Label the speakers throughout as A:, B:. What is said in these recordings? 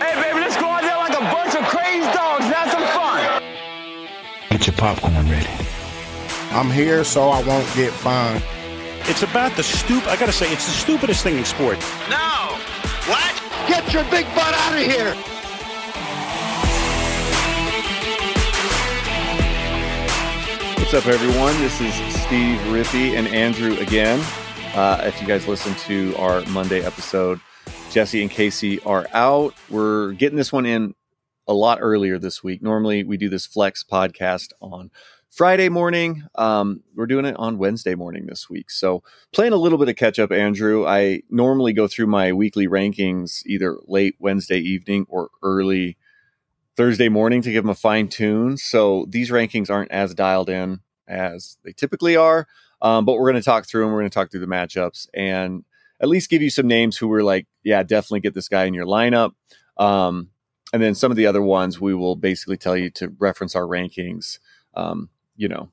A: Hey, baby, let's go out there like a bunch of crazy dogs and have some fun.
B: Get your popcorn ready.
C: I'm here so I won't get fined.
D: It's about the stoop. I gotta say, it's the stupidest thing in sport.
A: No. What?
C: Get your big butt out of here!
E: What's up, everyone? This is Steve Rippey and Andrew again. Uh, if you guys listen to our Monday episode, Jesse and Casey are out. We're getting this one in a lot earlier this week. Normally, we do this flex podcast on Friday morning. Um, we're doing it on Wednesday morning this week. So, playing a little bit of catch up, Andrew. I normally go through my weekly rankings either late Wednesday evening or early Thursday morning to give them a fine tune. So, these rankings aren't as dialed in as they typically are. Um, but we're going to talk through them. We're going to talk through the matchups and at least give you some names who were like, yeah, definitely get this guy in your lineup. Um, and then some of the other ones we will basically tell you to reference our rankings, um, you know,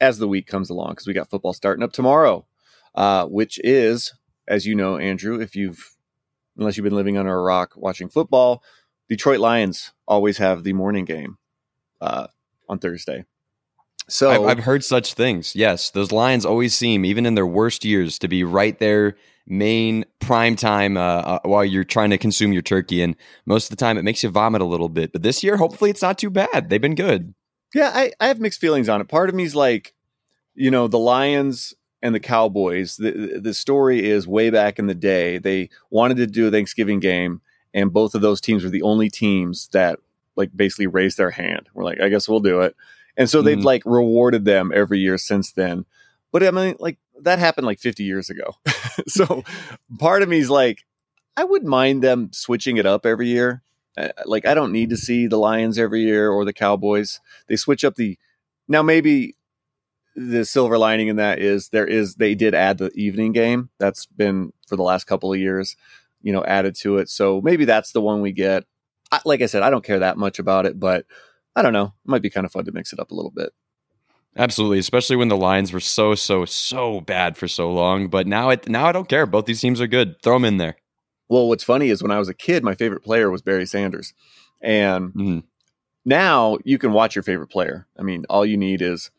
E: as the week comes along because we got football starting up tomorrow, uh, which is, as you know, Andrew, if you've, unless you've been living under a rock watching football, Detroit Lions always have the morning game uh, on Thursday. So
F: I've, I've heard such things. Yes, those Lions always seem, even in their worst years, to be right there, main prime time uh, uh, while you're trying to consume your turkey. And most of the time, it makes you vomit a little bit. But this year, hopefully, it's not too bad. They've been good.
E: Yeah, I, I have mixed feelings on it. Part of me is like, you know, the Lions and the Cowboys. The the story is way back in the day, they wanted to do a Thanksgiving game, and both of those teams were the only teams that like basically raised their hand. We're like, I guess we'll do it. And so they've
F: Mhm.
E: like rewarded them every year since then. But I mean, like that happened like 50 years ago. so part of me is like, I wouldn't mind them switching it up every year. Like I don't need to see the Lions every year or the Cowboys. They switch up the now maybe the silver lining in that is there is they did add the evening game. That's been for the last couple of years, you know, added to it. So maybe that's the one we get. I, like I said, I don't care that much about it, but I don't know. It might be kind of fun to mix it up a little bit.
F: Absolutely, especially when the Lions were so so so bad for so long. But now it now I don't care. Both these teams are good. Throw them in there.
E: Well, what's funny is when I was a kid, my favorite player was Barry Sanders. And
F: Mhm.
E: now you can watch your favorite player. I mean, all you need is,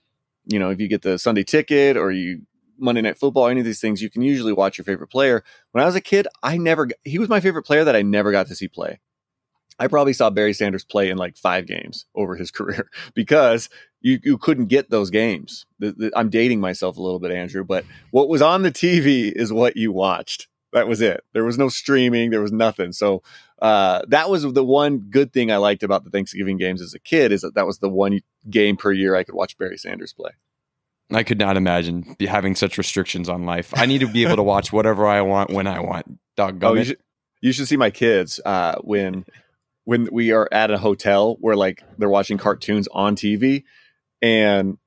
E: you know, if you get the Sunday ticket or you Monday Night Football, any of these things, you can usually watch your favorite player. When I was a kid, I never, he was my favorite player that I never got to see play. I probably saw Barry Sanders play in like five games over his career because you, you couldn't get those games. The, the, I'm dating myself a little bit, Andrew, but what was on the TV is what you watched. That was it. There was no streaming. There was nothing. So uh, that was the one good thing I liked about the Thanksgiving games as a kid is that that was the one game per year I could watch Barry Sanders play.
F: I could not imagine be having such restrictions on life. I need to be able to watch whatever I want when I want. Doggone
E: Oh, you should, you should see my kids uh, when when we are at a hotel where like they're watching cartoons on TV and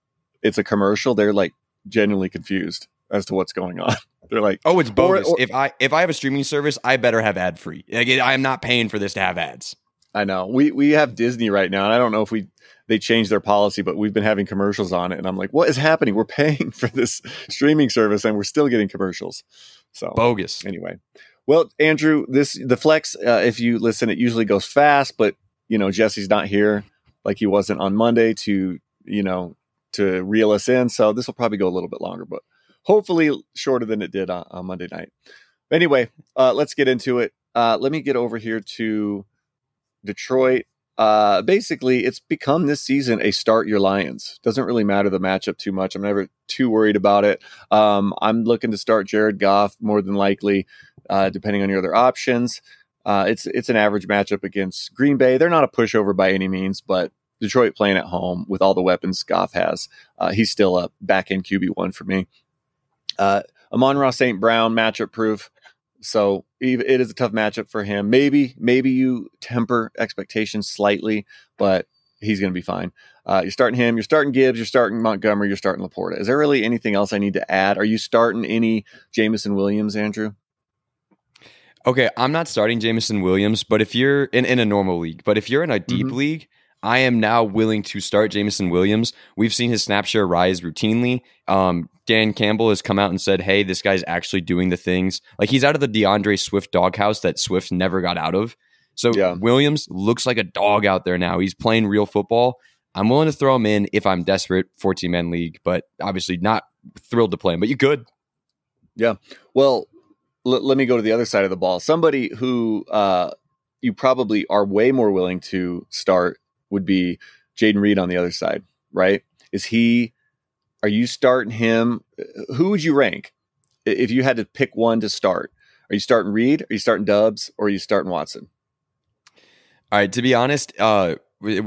E: it's a commercial. They're like genuinely confused as to what's going on. They're like,
F: Oh, it's bogus.
E: or-
F: if I if I have a streaming service, I better have ad free. Like, I am not paying for this to have ads.
E: I know we we have Disney right now, and I don't know if we they changed their policy, but we've been having commercials on it, and I'm like, what is happening? We're paying for this streaming service, and we're still getting commercials. So
F: Bogus.
E: anyway, well, Andrew, this the flex. Uh, if you listen, it usually goes fast, but you know Jesse's not here like he wasn't on Monday to you know to reel us in, so this will probably go a little bit longer, but hopefully shorter than it did on, on Monday night. Anyway, uh, let's get into it. Uh, let me get over here to Detroit. Uh, basically, it's become this season a start your Lions. Doesn't really matter the matchup too much. I'm never too worried about it. Um, I'm looking to start Jared Goff more than likely, uh, depending on your other options. Uh, it's it's an average matchup against Green Bay. They're not a pushover by any means, but Detroit playing at home with all the weapons Goff has, uh, he's still a back end QB one for me. Uh, Amon-Ra St. Brown matchup proof. So it is a tough matchup for him. Maybe, maybe you temper expectations slightly, but he's going to be fine. Uh, you're starting him. You're starting Gibbs. You're starting Montgomery. You're starting LaPorta. Is there really anything else I need to add? Are you starting any Jameson Williams, Andrew?
F: Okay, I'm not starting Jameson Williams, but if you're in, in a normal league, but if you're in a deep
E: Mhm.
F: league, I am now willing to start Jameson Williams. We've seen his snap share rise routinely. Um, Dan Campbell has come out and said, "Hey, this guy's actually doing the things. Like he's out of the D'Andre Swift doghouse that Swift never got out of." So
E: Yeah.
F: Williams looks like a dog out there now. He's playing real football. I'm willing to throw him in if I'm desperate, 14 man league, but obviously not thrilled to play him. But you could. Yeah.
E: Well, l- let me go to the other side of the ball. Somebody who uh, you probably are way more willing to start would be Jayden Reed on the other side, right? Is he? Are you starting him? Uh, Who would you rank if you had to pick one to start? Are you starting Reed? Are you starting Doubs? Or are you starting Watson?
F: All right. To be honest, uh,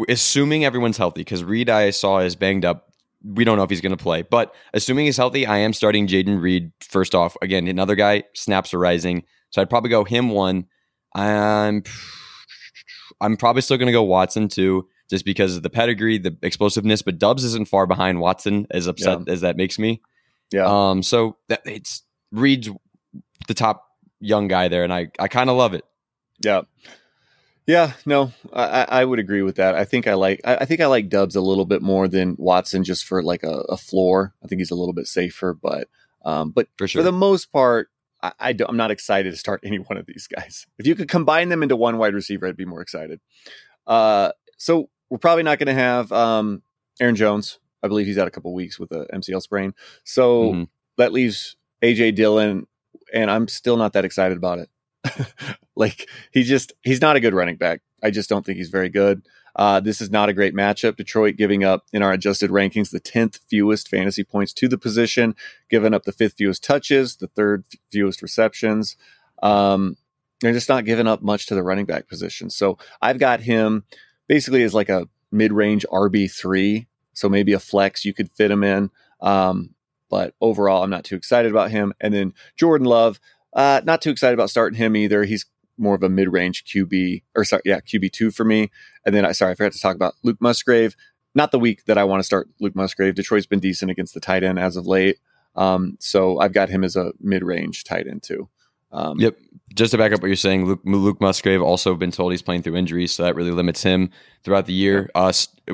F: assuming everyone's healthy, because Reed I saw is banged up. We don't know if he's going to play, but assuming he's healthy, I am starting Jayden Reed first off. Again, another guy snaps are rising, so I'd probably go him one. I'm I'm probably still going to go Watson too, just because of the pedigree, the explosiveness. But Doubs isn't far behind Watson, as upset as that makes me.
E: Yeah.
F: Um. So that it's Reed's the top young guy there, and I I kind of love it.
E: Yeah. Yeah, no, I, I I would agree with that. I think I like I, I think I like Doubs a little bit more than Watson just for like a, a floor. I think he's a little bit safer, but um, but
F: For sure.
E: for the most part, I, I don't, I'm not excited to start any one of these guys. If you could combine them into one wide receiver, I'd be more excited. Uh, so we're probably not going to have um, Aaron Jones. I believe he's out a couple weeks with a MCL sprain. So
F: Mhm.
E: that leaves AJ Dillon, and I'm still not that excited about it. like he just he's not a good running back. I just don't think he's very good. Uh, this is not a great matchup. Detroit giving up in our adjusted rankings the tenth fewest fantasy points to the position, giving up the fifth fewest touches, the third fewest receptions. Um, they're just not giving up much to the running back position. So I've got him basically is like a mid-range RB three. So maybe a flex you could fit him in. Um, but overall, I'm not too excited about him. And then Jordan Love, uh, not too excited about starting him either. He's more of a mid-range QB, or sorry, yeah, QB two for me. And then I sorry, I forgot to talk about Luke Musgrave. Not the week that I want to start Luke Musgrave. Detroit's been decent against the tight end as of late. Um, so I've got him as a mid-range tight end too. Um,
F: Yep. Just to back up what you're saying, Luke, Luke Musgrave also been told he's playing through injuries, so that really limits him throughout the year. Uh,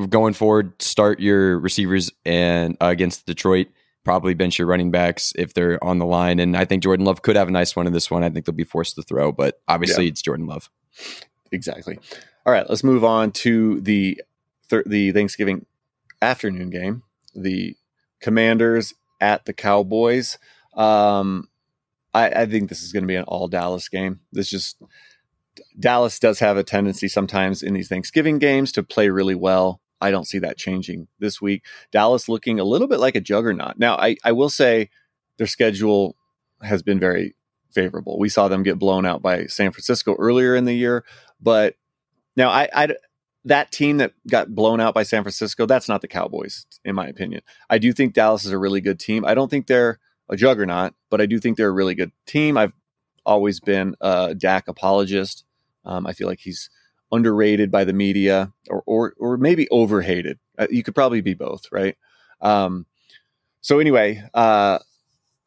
F: going forward, start your receivers and uh, against Detroit. Probably bench your running backs if they're on the line, and I think Jordan Love could have a nice one in this one. I think they'll be forced to throw, but obviously it's Jordan Love.
E: Exactly. All right, let's move on to the the Thanksgiving afternoon game. The Commanders at the Cowboys. Um, I, I think this is going to be an all Dallas game. This just Dallas does have a tendency sometimes in these Thanksgiving games to play really well. I don't see that changing this week. Dallas looking a little bit like a juggernaut. Now, I, I will say their schedule has been very favorable. We saw them get blown out by San Francisco earlier in the year, but now I, I that team that got blown out by San Francisco, that's not the Cowboys, in my opinion. I do think Dallas is a really good team. I don't think they're a juggernaut, but I do think they're a really good team. I've always been a Dak apologist. Um, I feel like he's underrated by the media, or or or maybe overhated. Uh, you could probably be both, right? Um, so anyway, uh,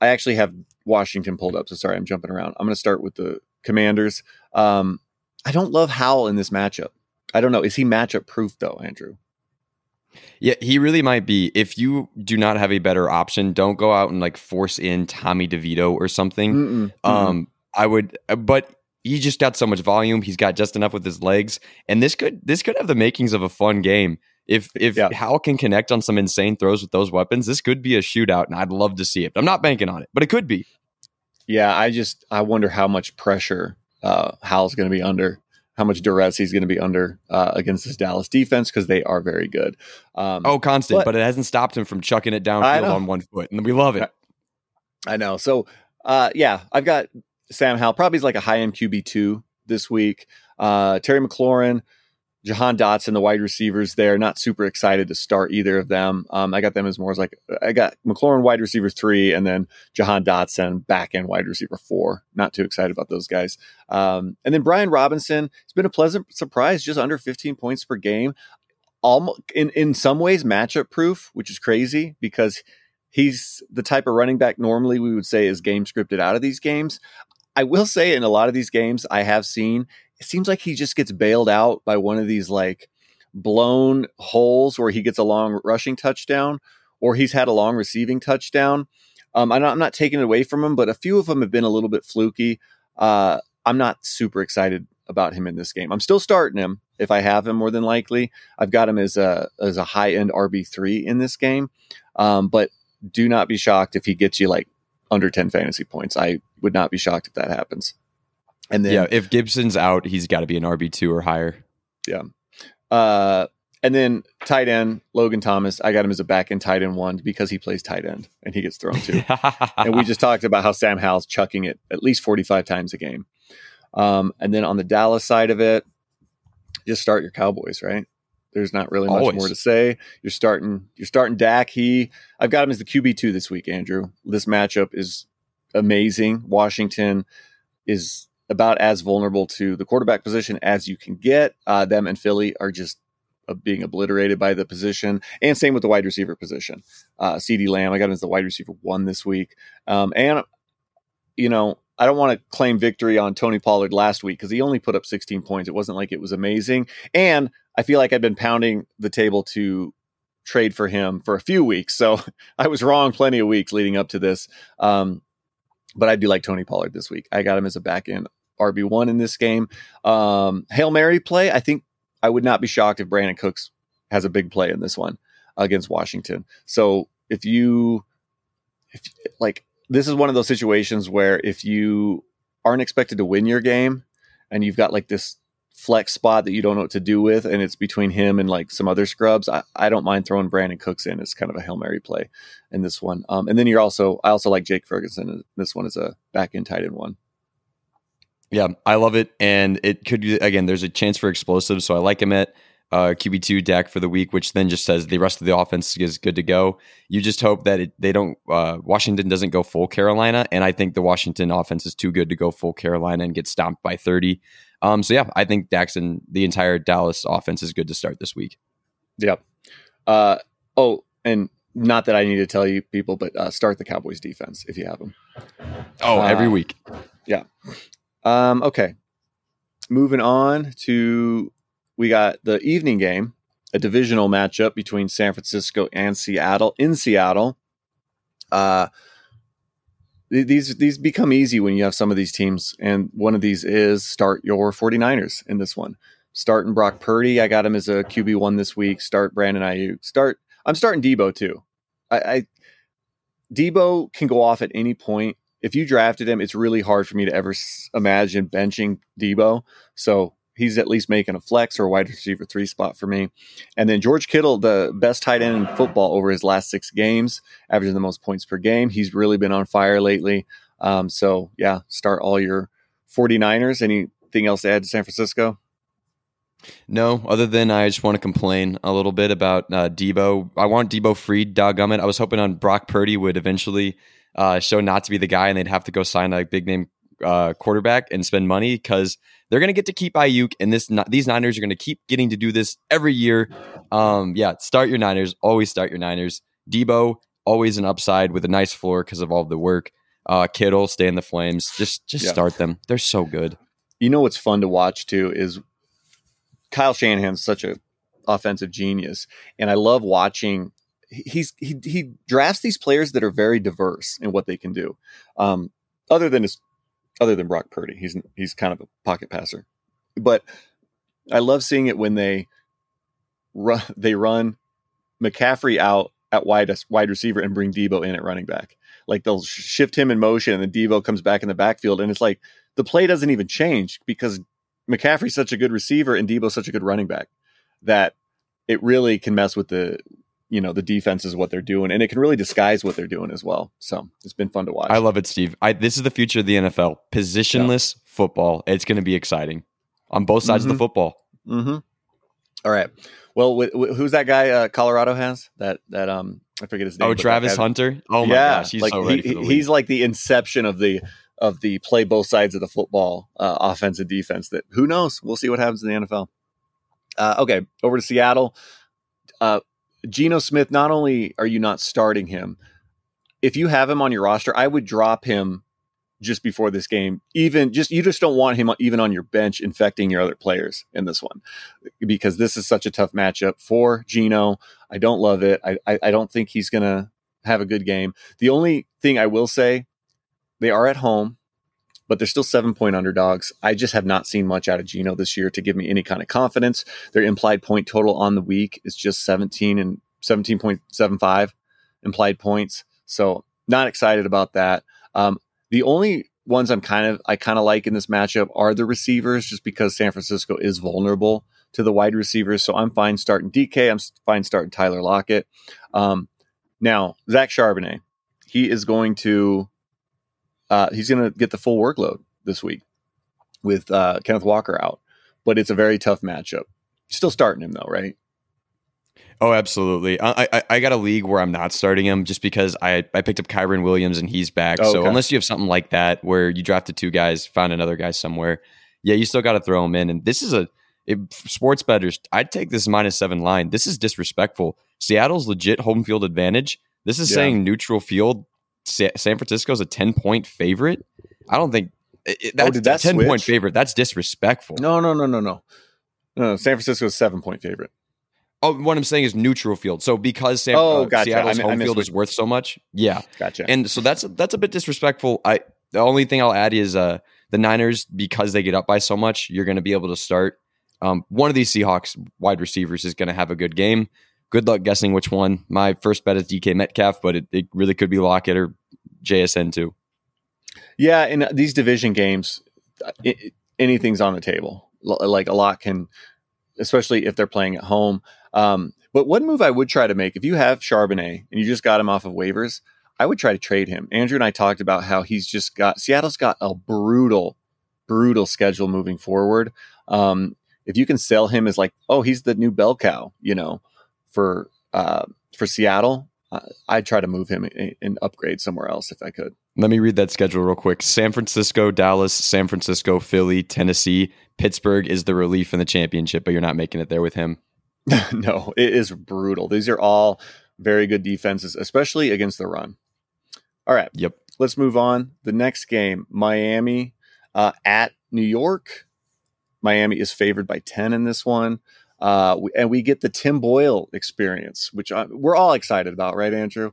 E: I actually have Washington pulled up. So sorry, I'm jumping around. I'm going to start with the Commanders. Um, I don't love Howell in this matchup. I don't know. Is he matchup proof though, Andrew?
F: Yeah, he really might be. If you do not have a better option, don't go out and like force in Tommy DeVito or something.
E: Mm-mm. Mm-mm.
F: Um, I would, but he just got so much volume. He's got just enough with his legs, and this could this could have the makings of a fun game. If if
E: Yeah.
F: Howell can connect on some insane throws with those weapons, this could be a shootout, and I'd love to see it. I'm not banking on it, but it could be.
E: yeah, I just I wonder how much pressure uh, Howell's going to be under, how much duress he's going to be under uh, against this Dallas defense because they are very good. Um,
F: Oh, constant,
E: But-
F: but, it hasn't stopped him from chucking it downfield on one foot, and we love it.
E: I know. So, uh, yeah, I've got Sam Howell, probably is like a high end QB two this week. Uh, Terry McLaurin, Jahan Dotson, the wide receivers there. Not super excited to start either of them. Um, I got them as more as like I got McLaurin wide receiver three, and then Jahan Dotson back end wide receiver four. Not too excited about those guys. Um, and then Brian Robinson. It's been a pleasant surprise, just under 15 points per game. Almost in in some ways matchup proof, which is crazy because he's the type of running back normally we would say is game scripted out of these games. I will say in a lot of these games I have seen, it seems like he just gets bailed out by one of these like blown holes where he gets a long rushing touchdown or he's had a long receiving touchdown. Um, I'm, not, I'm not taking it away from him, but a few of them have been a little bit fluky. Uh, I'm not super excited about him in this game. I'm still starting him if I have him more than likely. I've got him as a as a high end RB three in this game, um, but do not be shocked if he gets you like under 10 fantasy points. I would not be shocked if that happens. And then
F: yeah, if Gibson's out, he's got to be an RB two or higher.
E: Yeah. Uh, and then tight end Logan Thomas, I got him as a back end tight end one because he plays tight end and he gets thrown to. and we just talked about how Sam Howell's chucking it at least 45 times a game. Um, and then on the Dallas side of it, just start your Cowboys, right? There's not really much
F: Always.
E: more to say. You're starting. You're starting Dak. He. I've got him as the QB two this week, Andrew. This matchup is amazing. Washington is about as vulnerable to the quarterback position as you can get. Uh, them and Philly are just uh, being obliterated by the position, and same with the wide receiver position. Uh, CeeDee Lamb, I got him as the wide receiver one this week, um, and you know I don't want to claim victory on Tony Pollard last week because he only put up 16 points. It wasn't like it was amazing, and I feel like I've been pounding the table to trade for him for a few weeks, so I was wrong plenty of weeks leading up to this. Um, but I do like Tony Pollard this week. I got him as a back end RB one in this game. Um, Hail Mary play. I think I would not be shocked if Brandin Cooks has a big play in this one against Washington. So if you, if like, this is one of those situations where if you aren't expected to win your game and you've got like this flex spot that you don't know what to do with, and it's between him and like some other scrubs, I, I don't mind throwing Brandin Cooks in as kind of a Hail Mary play in this one. Um, and then you're also, I also like Jake Ferguson. This one is a back end tight end one.
F: Yeah, I love it, and it could be again. There's a chance for explosives, so I like him at uh, QB two Dak for the week, which then just says the rest of the offense is good to go. You just hope that it, they don't. Uh, Washington doesn't go full Carolina, and I think the Washington offense is too good to go full Carolina and get stomped by thirty. Um, so yeah, I think Dax and the entire Dallas offense is good to start this week.
E: Yep. Uh, oh, and not that I need to tell you people, but uh, start the Cowboys defense if you have them.
F: Oh, every
E: Uh,
F: week.
E: Um, okay. Moving on to we got the evening game, a divisional matchup between San Francisco and Seattle in Seattle. Uh these these become easy when you have some of these teams and one of these is start your 49ers in this one. Starting Brock Purdy, I got him as a QB1 this week. Start Brandon Aiyuk. Start I'm starting Debo too. I, I Debo can go off at any point if you drafted him, it's really hard for me to ever imagine benching Debo. So he's at least making a flex or a wide receiver three spot for me. And then George Kittle, the best tight end in football over his last six games, averaging the most points per game. He's really been on fire lately. Um, so yeah, start all your 49ers. Anything else to add to San Francisco?
F: No, other than I just want to complain a little bit about uh, Debo. I want Debo freed, doggum it. I was hoping on Brock Purdy would eventually uh, show not to be the guy, and they'd have to go sign a big name uh, quarterback and spend money because they're going to get to keep Aiyuk, and this these Niners are going to keep getting to do this every year. Um, yeah, start your Niners. Always start your Niners. Debo always an upside with a nice floor because of all the work. Uh, Kittle stay in the flames. Just just
E: Yeah.
F: start them. They're so good.
E: you know what's fun to watch too is Kyle Shanahan's such a offensive genius, and I love watching. He's he he drafts these players that are very diverse in what they can do. Um, other than his, other than Brock Purdy, he's he's kind of a pocket passer, but I love seeing it when they run they run McCaffrey out at wide wide receiver and bring Debo in at running back. Like they'll shift him in motion, and then Debo comes back in the backfield, and it's like the play doesn't even change because McCaffrey's such a good receiver and Debo's such a good running back that it really can mess with the you know the defense is what they're doing and it can really disguise what they're doing as well. So it's been fun to watch.
F: I love it, Steve. I, this is the future of the NFL. Positionless football. It's going to be exciting on both sides of
E: Mhm.
F: the football.
E: Mm-hmm. All right. Well, wh- wh- who's that guy? Uh, Colorado has that that um I forget his name.
F: Oh, Travis Hunter. Oh my
E: yeah,
F: gosh, he's
E: like
F: so ready
E: he- he's like the inception of the of the play both sides of the football, uh, offense and defense. That who knows? We'll see what happens in the NFL. Uh, okay, over to Seattle. Uh, Geno Smith. Not only are you not starting him, if you have him on your roster, I would drop him just before this game. Even just you just don't want him even on your bench infecting your other players in this one because this is such a tough matchup for Geno. I don't love it. I I, I don't think he's gonna have a good game. The only thing I will say, they are at home, but they're still seven point underdogs. I just have not seen much out of Geno this year to give me any kind of confidence. Their implied point total on the week is just 17 and 17.75 implied points. So not excited about that. Um, the only ones I'm kind of I kind of like in this matchup are the receivers, just because San Francisco is vulnerable to the wide receivers. So I'm fine starting DK. I'm fine starting Tyler Lockett. Um, now Zach Charbonnet, he is going to uh, he's going to get the full workload this week with uh, Kenneth Walker out, but it's a very tough matchup. Still starting him though, right?
F: Oh, absolutely. I, I, I got a league where I'm not starting him just because I I picked up Kyren Williams and he's back.
E: Oh,
F: so
E: okay.
F: unless you have something like that where you drafted two guys, found another guy somewhere, yeah, you still got to throw him in. And this is a it, sports betters. I'd take this minus seven line. This is disrespectful. Seattle's legit home field advantage. This is
E: Yeah.
F: saying neutral field. Sa- San Francisco's a ten point favorite. I don't think it, that's
E: Oh, that
F: a ten point favorite. That's disrespectful.
E: No, no, no, no, no. No, San Francisco's seven point favorite.
F: Oh, what I'm saying is neutral field. So because San,
E: Oh,
F: uh,
E: gotcha.
F: Seattle's
E: I mi- I
F: home field is worth so much, yeah.
E: Gotcha.
F: And so that's that's a bit disrespectful. I the only thing I'll add is uh the Niners because they get up by so much, you're going to be able to start um, one of these Seahawks wide receivers is going to have a good game. Good luck guessing which one. My first bet is DK Metcalf, but it, it really could be Lockett or JSN too.
E: Yeah, in these division games, i i- anything's on the table. Like a lot can, especially if they're playing at home. Um, but one move I would try to make if you have Charbonnet and you just got him off of waivers, I would try to trade him. Andrew and I talked about how he's just got Seattle's got a brutal, brutal schedule moving forward. Um, if you can sell him as like, oh, he's the new bell cow, you know, for uh, for Seattle, uh, I'd try to move him and, and upgrade somewhere else if I could.
F: Let me read that schedule real quick. San Francisco, Dallas, San Francisco, Philly, Tennessee, Pittsburgh is the relief in the championship, but you're not making it there with him.
E: no, it is brutal. These are all very good defenses, especially against the run. All right,
F: Yep.
E: let's move on. The next game, Miami uh, at New York. Miami is favored by 10 in this one. Uh, we- and we get the Tim Boyle experience, which I, we're all excited about, right, Andrew?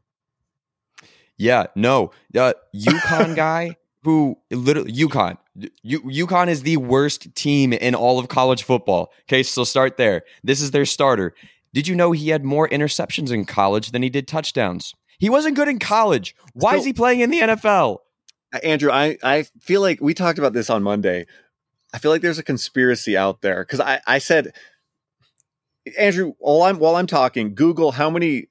F: Yeah, no. Uh, UConn guy who literally UConn. U, UConn is the worst team in all of college football. Okay, so start there. This is their starter. Did you know he had more interceptions in college than he did touchdowns? He wasn't good in college. Why is he playing in the NFL?
E: Uh, Andrew, I, I feel like we talked about this on Monday. I feel like there's a conspiracy out there because I, I said, Andrew, while I'm while I'm talking, Google how many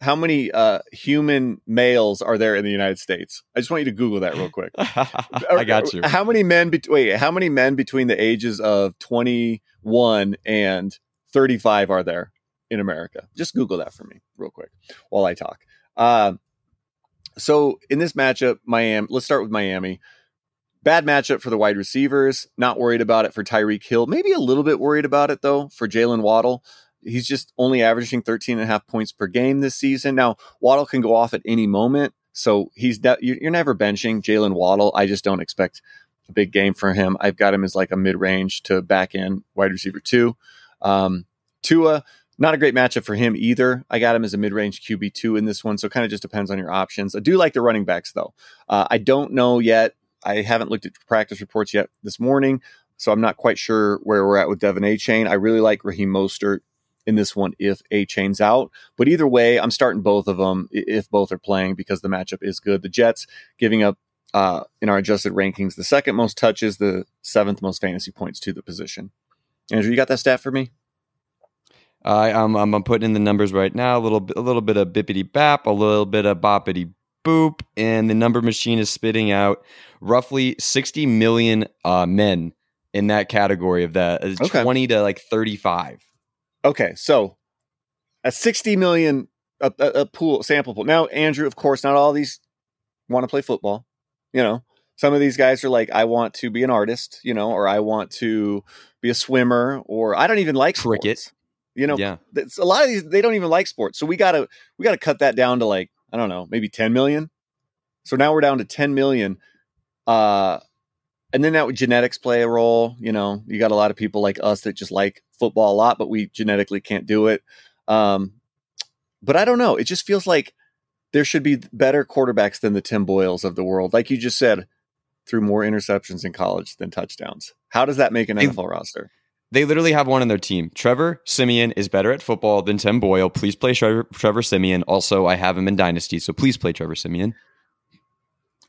E: how many uh, human males are there in the United States. I just want you to Google that real quick.
F: I got you.
E: How many men? Bet- wait, how many men between the ages of 21 and 35 are there in America? Just Google that for me real quick while I talk. Uh, so in this matchup, Miami. Let's start with Miami. Bad matchup for the wide receivers. Not worried about it for Tyreek Hill. Maybe a little bit worried about it though for Jalen Waddle. He's just only averaging 13 and a half points per game this season. Now, Waddle can go off at any moment. So he's de- you're never benching Jalen Waddle. I just don't expect a big game for him. I've got him as like a mid range to back end wide receiver two. Um, Tua, not a great matchup for him either. I got him as a mid range QB two in this one. So kind of just depends on your options. I do like the running backs though. Uh, I don't know yet. I haven't looked at practice reports yet this morning. So I'm not quite sure where we're at with De'Von Achane. I really like Raheem Mostert in this one if Achane's out. But either way, I'm starting both of them if both are playing because the matchup is good. The Jets giving up uh, in our adjusted rankings the second most touches, the seventh most fantasy points to the position. Andrew, you got that stat for me?
F: I, I'm, I'm I'm putting in the numbers right now. A little bit, a little bit of bippity bap, a little bit of boppity boop, and the number machine is spitting out roughly 60 million uh, men in that category of that, uh,
E: Okay.
F: 20 to like 35.
E: Okay, so a 60 million a, a, a pool sample pool. Now, Andrew, of course, not all these want to play football. You know, some of these guys are like, I want to be an artist, you know, or I want to be a swimmer, or I don't even like
F: Cricket.
E: sports. You know,
F: yeah,
E: it's a lot of these they don't even like sports. So we gotta we gotta cut that down to like I don't know maybe ten million. So now we're down to ten million. Uh, and then that would genetics play a role. You know, you got a lot of people like us that just like football a lot, but we genetically can't do it. Um, but I don't know. It just feels like there should be better quarterbacks than the Tim Boyles of the world. Like you just said, through more interceptions in college than touchdowns. How does that make an NFL roster?
F: They literally have one on their team. Trevor Siemian is better at football than Tim Boyle. Please play Trevor, Trevor Siemian. Also, I have him in Dynasty, so please play Trevor Siemian.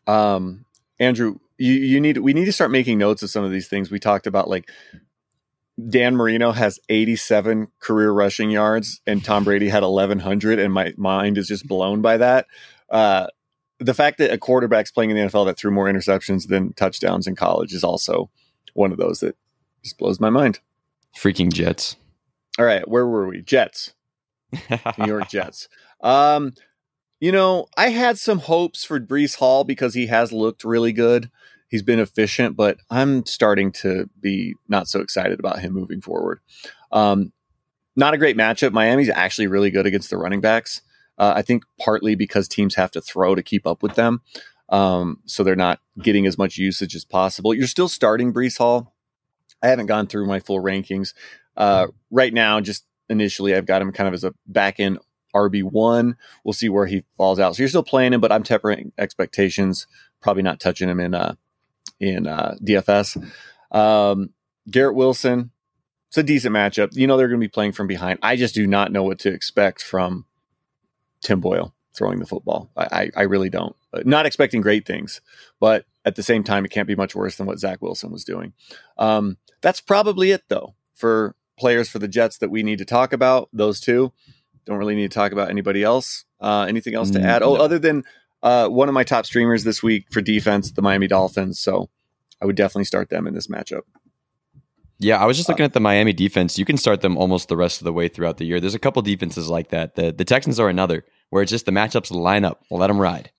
E: Um, Andrew, you, you need we need to start making notes of some of these things we talked about. Like Dan Marino has 87 career rushing yards, and Tom Brady had 1100, and my mind is just blown by that. Uh, the fact that a quarterback's playing in the NFL that threw more interceptions than touchdowns in college is also one of those that just blows my mind.
F: Freaking Jets.
E: All right, where were we? Jets. New York Jets. Um, you know, I had some hopes for Breece Hall because he has looked really good. He's been efficient, but I'm starting to be not so excited about him moving forward. Um, not a great matchup. Miami's actually really good against the running backs. Uh, I think partly because teams have to throw to keep up with them. Um, so they're not getting as much usage as possible. You're still starting Breece Hall. I haven't gone through my full rankings. Uh, right now, just initially, I've got him kind of as a back end RB1. We'll see where he falls out. So you're still playing him, but I'm tempering expectations. Probably not touching him in uh, in uh, DFS. Um, Garrett Wilson, it's a decent matchup. You know they're going to be playing from behind. I just do not know what to expect from Tim Boyle throwing the football. I, I, I really don't. Not expecting great things, but at the same time, it can't be much worse than what Zach Wilson was doing. Um, that's probably it, though, for players for the Jets that we need to talk about. Those two don't really need to talk about anybody else. Uh, anything else to
F: Mm,
E: add? Oh,
F: no.
E: other than uh, one of my top streamers this week for defense, the Miami Dolphins. So I would definitely start them in this matchup.
F: Yeah, I was just looking at the Miami defense. You can start them almost the rest of the way throughout the year. There's a couple defenses like that. The the Texans are another where it's just the matchups line up. Let them ride.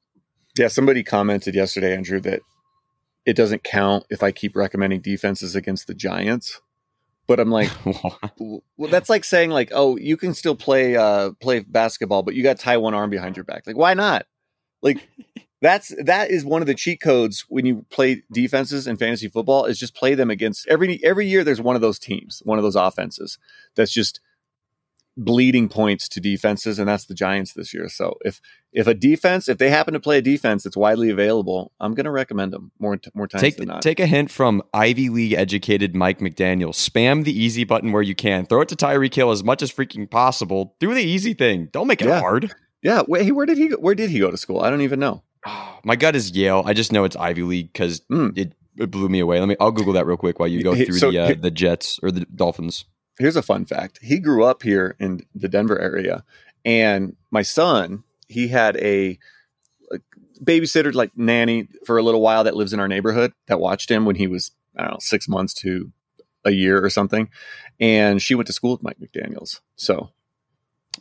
E: Yeah, somebody commented yesterday, Andrew, that it doesn't count if I keep recommending defenses against the Giants. But I'm like, well, that's like saying like, oh, you can still play uh play basketball, but you got to tie one arm behind your back. Like, why not? Like, that's that is one of the cheat codes when you play defenses in fantasy football is just play them against every every year. There's one of those teams, one of those offenses that's just bleeding points to defenses, and that's the Giants this year. So if if a defense, if they happen to play a defense that's widely available, I'm going to recommend them more more times
F: Take
E: than not.
F: take a hint from Ivy League educated Mike McDaniel. Spam the easy button where you can. Throw it to Tyreek Hill as much as freaking possible. Do the easy thing. Don't make it
E: Yeah.
F: hard.
E: yeah, wait, where did he go? Where did he go to school? I don't even know.
F: My gut is Yale. I just know it's Ivy League because
E: Mm.
F: it, it blew me away. Let me. I'll Google that real quick while you go through
E: so
F: the uh, the Jets or the Dolphins.
E: Here's a fun fact. He grew up here in the Denver area, and my son, he had a, a babysitter, like nanny, for a little while that lives in our neighborhood that watched him when he was I don't know six months to a year or something, and she went to school with Mike McDaniel's. So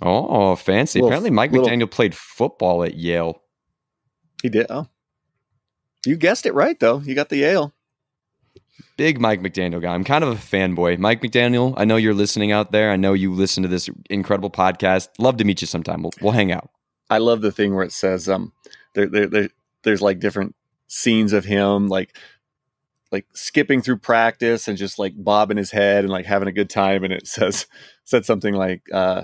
F: Oh, fancy!
E: Little-
F: Apparently, Mike
E: little-
F: McDaniel played football at Yale.
E: he did. Oh, you guessed it right though. You got the Yale.
F: Big Mike McDaniel guy. I'm kind of a fanboy. Mike McDaniel, I know you're listening out there. I know you listen to this incredible podcast. Love to meet you sometime. We'll, we'll hang out.
E: I love the thing where it says um there, there, there there's like different scenes of him like like skipping through practice and just like bobbing his head and like having a good time and it says said something like uh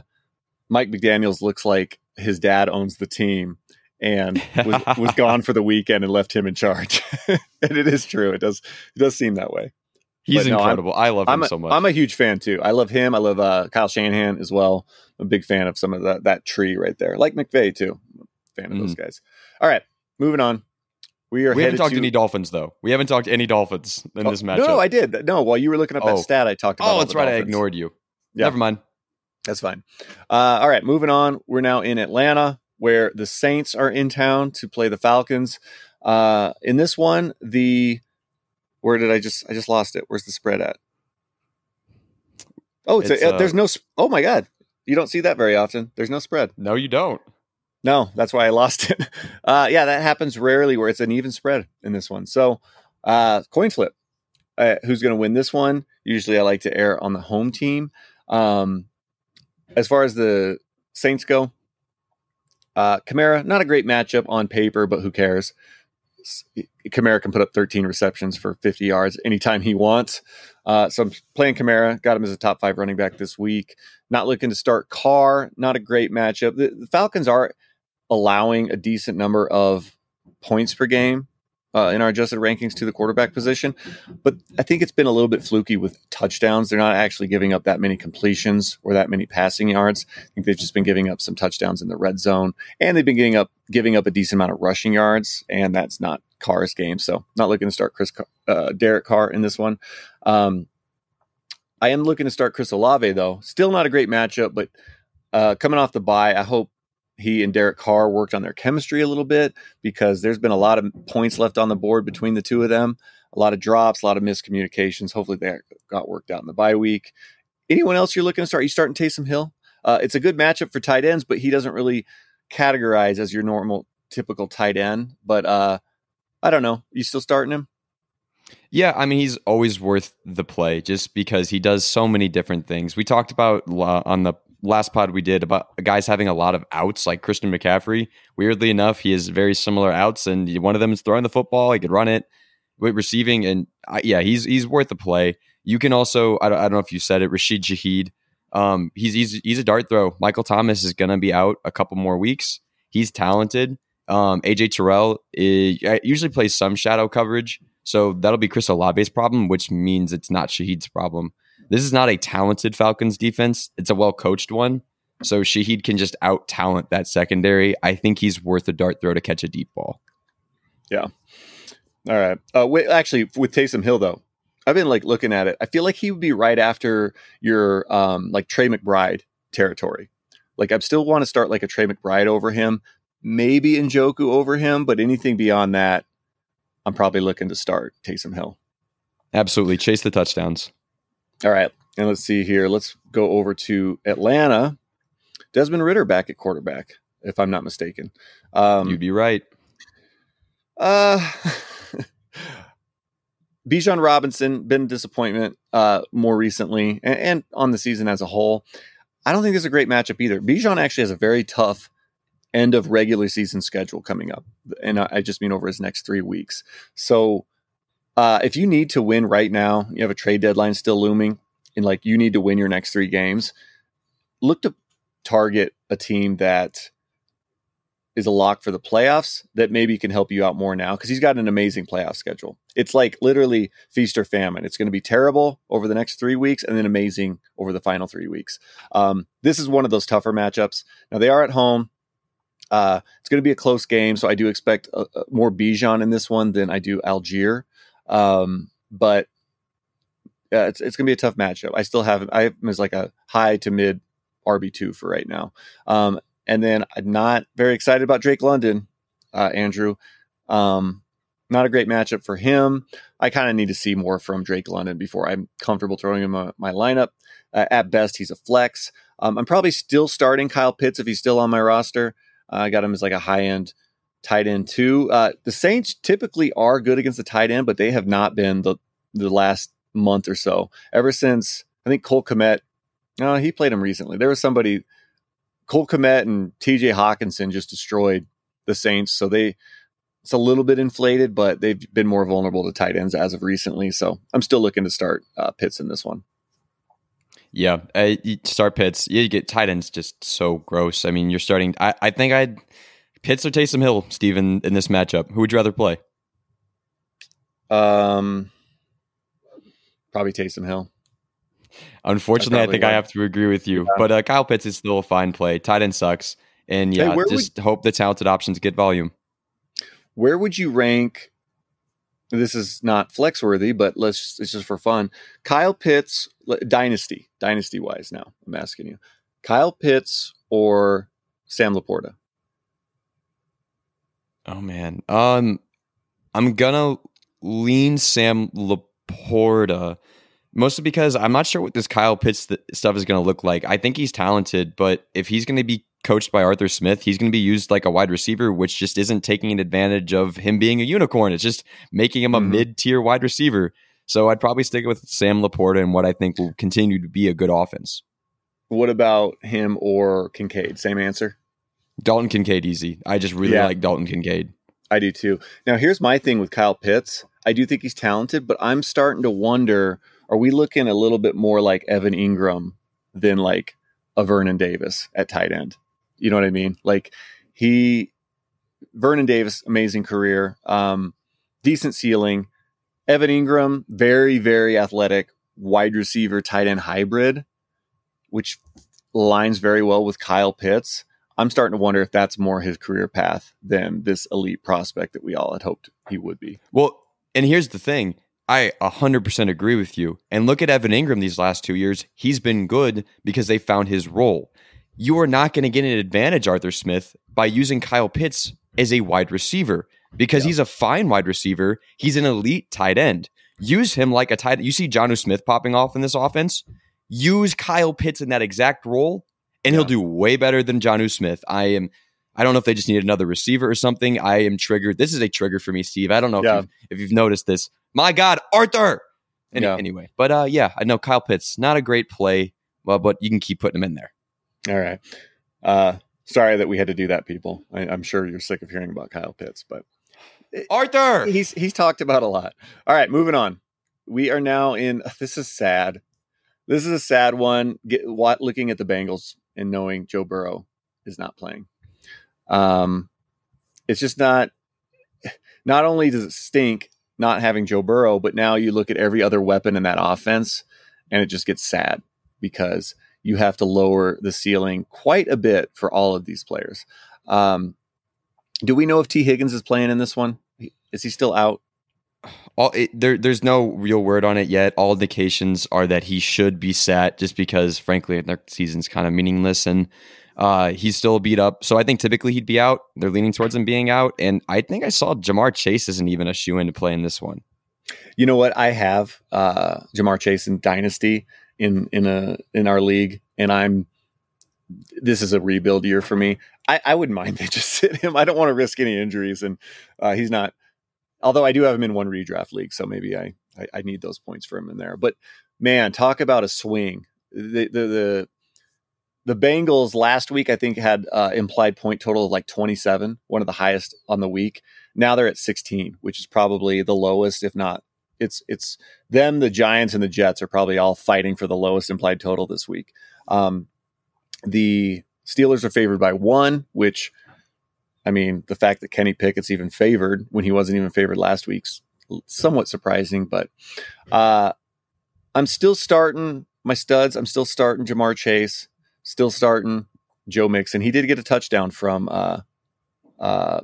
E: Mike McDaniels looks like his dad owns the team and was, was gone for the weekend and left him in charge. and it is true. It does it does seem that way.
F: He's
E: no, I'm-
F: incredible. I love
E: I'm
F: him
E: a,
F: so much.
E: I'm a huge fan too. I love him. I love uh, Kyle Shanahan as well. I'm a big fan of some of that that tree right there. Like McVay too. I'm a fan of those guys. All right, moving on. We are
F: Mm-hmm. we haven't talked
E: to
F: any Dolphins though. We haven't talked to any Dolphins in
E: Oh,
F: this matchup.
E: No, no, I did. No, while you were looking up that
F: Oh.
E: stat, I talked about.
F: oh, that's
E: the
F: right. I ignored you.
E: Yeah.
F: Never mind.
E: That's fine. Uh, all right, moving on. We're now in Atlanta, where the Saints are in town to play the Falcons. Uh, in this one, the where did I just I just lost it? Where's the spread at? Oh, it's,
F: It's,
E: a,
F: uh,
E: there's no. Oh my god, you don't see that very often. There's no spread.
F: No, you don't.
E: No, that's why I lost it. Uh, yeah, that happens rarely where it's an even spread in this one. So, uh, coin flip. Uh, who's going to win this one? Usually, I like to err on the home team. Um, as far as the Saints go, uh, Kamara, not a great matchup on paper, but who cares? Kamara can put up 13 receptions for 50 yards anytime he wants. Uh, so I'm playing Kamara, got him as a top five running back this week. Not looking to start Carr, not a great matchup. The, the Falcons are allowing a decent number of points per game uh, in our adjusted rankings to the quarterback position. But I think it's been a little bit fluky with touchdowns. They're not actually giving up that many completions or that many passing yards. I think they've just been giving up some touchdowns in the red zone, and they've been giving up giving up a decent amount of rushing yards, and that's not Carr's game. So not looking to start Chris uh, Derek Carr in this one. Um, I am looking to start Chris Olave though. Still not a great matchup, but uh, coming off the bye, I hope he and Derek Carr worked on their chemistry a little bit because there's been a lot of points left on the board between the two of them, a lot of drops, a lot of miscommunications. Hopefully that got worked out in the bye week. Anyone else you're looking to start? You starting Taysom Hill? Uh, it's a good matchup for tight ends, but he doesn't really categorize as your normal, typical tight end. But uh, I don't know. You still starting him?
F: Yeah, I mean he's always worth the play just because he does so many different things. We talked about on the last pod we did about guys having a lot of outs, like Christian McCaffrey. Weirdly enough, he has very similar outs, and one of them is throwing the football. He could run it with receiving, and uh, yeah, he's he's worth the play. You can also I don't, I don't know if you said it, Rashid Shaheed. Um, he's he's he's a dart throw. Michael Thomas is going to be out a couple more weeks. He's talented. Um, AJ Terrell is, usually plays some shadow coverage, so that'll be Chris Olave's problem, which means it's not Shaheed's problem. This is not a talented Falcons defense. It's a well coached one. So Shaheed can just out talent that secondary. I think he's worth a dart throw to catch a deep ball.
E: Yeah. All right. Uh, wait, actually, with Taysom Hill though, I've been like looking at it. I feel like he would be right after your um like Trey McBride territory. Like I still want to start like a Trey McBride over him, maybe Njoku over him, but anything beyond that, I'm probably looking to start Taysom Hill.
F: Absolutely, chase the touchdowns.
E: All right. And let's see here. Let's go over to Atlanta. Desmond Ridder back at quarterback, if I'm not mistaken.
F: Um, You'd be right.
E: Uh, Bijan Robinson been a disappointment uh, more recently, and, and, on the season as a whole. I don't think there's a great matchup either. Bijan actually has a very tough end of regular season schedule coming up, and I just mean over his next three weeks. So uh, if you need to win right now, you have a trade deadline still looming, and like you need to win your next three games, look to target a team that is a lock for the playoffs that maybe can help you out more now because he's got an amazing playoff schedule. It's like literally feast or famine. It's going to be terrible over the next three weeks and then amazing over the final three weeks. Um, this is one of those tougher matchups. Now they are at home. Uh, it's going to be a close game, so I do expect a, a more Bijan in this one than I do Allgeier. Um, but yeah, it's it's gonna be a tough matchup. I still have I as like a high to mid RB two for right now. Um, and then I'm not very excited about Drake London, uh, Andrew. Um, not a great matchup for him. I kind of need to see more from Drake London before I'm comfortable throwing him a, my lineup. Uh, at best, he's a flex. Um, I'm probably still starting Kyle Pitts if he's still on my roster. Uh, I got him as like a high end tight end too. Uh, the Saints typically are good against the tight end, but they have not been the the last month or so. Ever since I think Cole Kmet, no, he played him recently. There was somebody, Cole Kmet and T.J. Hockenson just destroyed the Saints, so they it's a little bit inflated, but they've been more vulnerable to tight ends as of recently. So I'm still looking to start uh, Pitts in this one.
F: Yeah, uh, start Pitts. Yeah, you get tight ends just so gross. I mean, you're starting. I, I think I'd Pitts or Taysom Hill, Steven, in this matchup? Who would you rather play?
E: Um, probably Taysom Hill.
F: Unfortunately, I, I think would. I have to agree with you. Yeah. But uh, Kyle Pitts is still a fine play. Tight end sucks, and yeah, hey, just would, hope the talented options get volume.
E: Where would you rank? This is not flex worthy, but let's it's just for fun. Kyle Pitts, dynasty, dynasty wise. Now I'm asking you, Kyle Pitts or Sam LaPorta.
F: Oh man. Um I'm gonna lean Sam LaPorta. Mostly because I'm not sure what this Kyle Pitts th- stuff is going to look like. I think he's talented, but if he's going to be coached by Arthur Smith, he's going to be used like a wide receiver, which just isn't taking advantage of him being a unicorn. It's just making him a mm-hmm. mid tier wide receiver. So I'd probably stick with Sam LaPorta and what I think will continue to be a good offense.
E: What about him or Kincaid? Same answer.
F: Dalton Kincaid easy. I just really yeah. like Dalton Kincaid.
E: I do too. Now, here's my thing with Kyle Pitts. I do think he's talented, but I'm starting to wonder are we looking a little bit more like Evan Engram than like a Vernon Davis at tight end? You know what I mean? Like he, Vernon Davis, amazing career, um, decent ceiling. Evan Engram, very, very athletic, wide receiver, tight end hybrid, which aligns very well with Kyle Pitts. I'm starting to wonder if that's more his career path than this elite prospect that we all had hoped he would be.
F: Well, and here's the thing. I 100% agree with you. And look at Evan Engram these last two years. He's been good because they found his role. You are not going to get an advantage, Arthur Smith, by using Kyle Pitts as a wide receiver because yeah. he's a fine wide receiver. He's an elite tight end. Use him like a tight You see Jonnu Smith popping off in this offense. Use Kyle Pitts in that exact role, and yeah. he'll do way better than Jonnu Smith. I am I don't know if they just need another receiver or something. I am triggered. This is a trigger for me, Steve. I don't know yeah. if, you've, if, you've, noticed this. My God, Arthur. Any, yeah. Anyway, but uh, yeah, I know Kyle Pitts not a great play, well, but you can keep putting him in there.
E: All right. Uh, sorry that we had to do that, people. I, I'm sure you're sick of hearing about Kyle Pitts, but
F: Arthur,
E: he's he's talked about a lot. All right, moving on. We are now in. This is sad. This is a sad one. Get what looking at the Bengals and knowing Joe Burrow is not playing. Um, it's just not. Not only does it stink not having Joe Burrow, but now you look at every other weapon in that offense, and it just gets sad because you have to lower the ceiling quite a bit for all of these players. Um, do we know if Tee Higgins is playing in this one? Is he still out?
F: All it, there, there's no real word on it yet. All indications are that he should be set, just because, frankly, their season's kind of meaningless, and uh, he's still beat up. So I think typically he'd be out. They're leaning towards him being out. And I think I saw Ja'Marr Chase isn't even a shoe in to play in this one.
E: You know what? I have uh, Ja'Marr Chase in Dynasty in in a in our league, and I'm this is a rebuild year for me. I, I wouldn't mind they just sit him. I don't want to risk any injuries, and uh, he's not. Although I do have him in one redraft league, so maybe I, I, I need those points for him in there. But man, talk about a swing. The the the the Bengals last week, I think, had uh, implied point total of like 27, one of the highest on the week. Now they're at 16, which is probably the lowest, if not. It's it's them, the Giants, and the Jets are probably all fighting for the lowest implied total this week. Um, the Steelers are favored by one, which, I mean, the fact that Kenny Pickett's even favored when he wasn't even favored last week's somewhat surprising. But uh, I'm still starting my studs. I'm still starting Ja'Marr Chase still starting Joe Mixon. He did get a touchdown from uh, uh,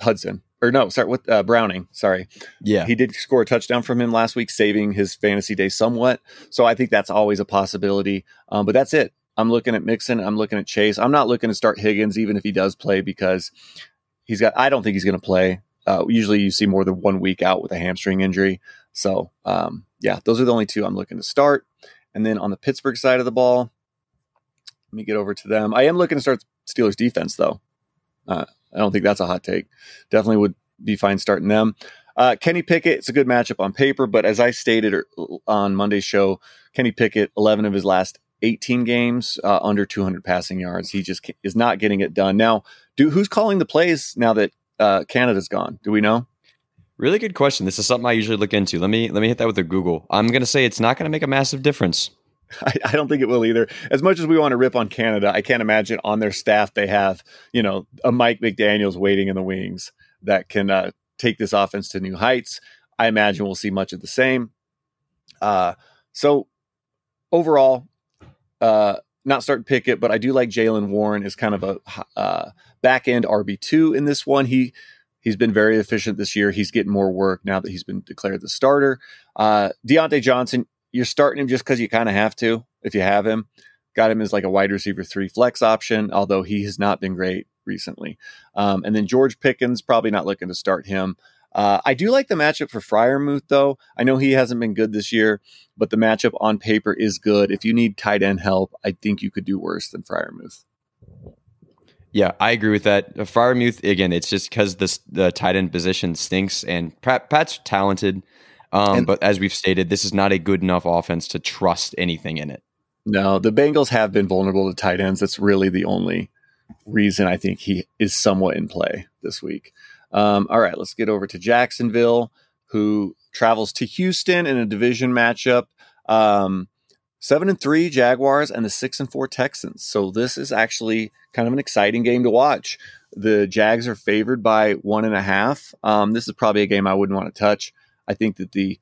E: Hudson, or no, sorry, with uh, Browning. Sorry,
F: yeah,
E: he did score a touchdown from him last week, saving his fantasy day somewhat. So I think that's always a possibility. Um, but that's it. I'm looking at Mixon. I'm looking at Chase. I'm not looking to start Higgins, even if he does play, because he's got. I don't think he's going to play. Uh, usually, you see more than one week out with a hamstring injury. So, um, yeah, those are the only two I'm looking to start. And then on the Pittsburgh side of the ball, let me get over to them. I am looking to start Steelers defense though. Uh, I don't think that's a hot take. Definitely would be fine starting them. Uh, Kenny Pickett, it's a good matchup on paper, but as I stated er, on Monday's show, Kenny Pickett, 11 of his last 18 games, uh, under 200 passing yards. He just is not getting it done. Now, do who's calling the plays now that uh, Canada's gone? Do we know?
F: Really good question. This is something I usually look into. Let me let me hit that with a Google. I'm going to say it's not going to make a massive difference.
E: I, I, don't think it will either. As much as we want to rip on Canada, I can't imagine on their staff they have, you know, a Mike McDaniel's waiting in the wings that can uh, take this offense to new heights. I imagine we'll see much of the same. Uh, so overall, uh, not starting Pickett, but I do like Jaylen Warren as kind of a uh, back end RB two in this one. He he's been very efficient this year. He's getting more work now that he's been declared the starter. Uh, Diontae Johnson, you're starting him just because you kind of have to if you have him. Got him as like a wide receiver three flex option, although he has not been great recently. Um, and then George Pickens, probably not looking to start him. Uh, I do like the matchup for Freiermuth, though. I know he hasn't been good this year, but the matchup on paper is good. If you need tight end help, I think you could do worse than Freiermuth.
F: Yeah, I agree with that. Freiermuth, again, it's just because the tight end position stinks, and Pat, Pat's talented. Um, and, but as we've stated, this is not a good enough offense to trust anything in it.
E: No, the Bengals have been vulnerable to tight ends. That's really the only reason I think he is somewhat in play this week. Um, all right, let's get over to Jacksonville, who travels to Houston in a division matchup. Um, seven and three Jaguars and the six and four Texans. So this is actually kind of an exciting game to watch. The Jags are favored by one and a half. Um, this is probably a game I wouldn't want to touch. I think that the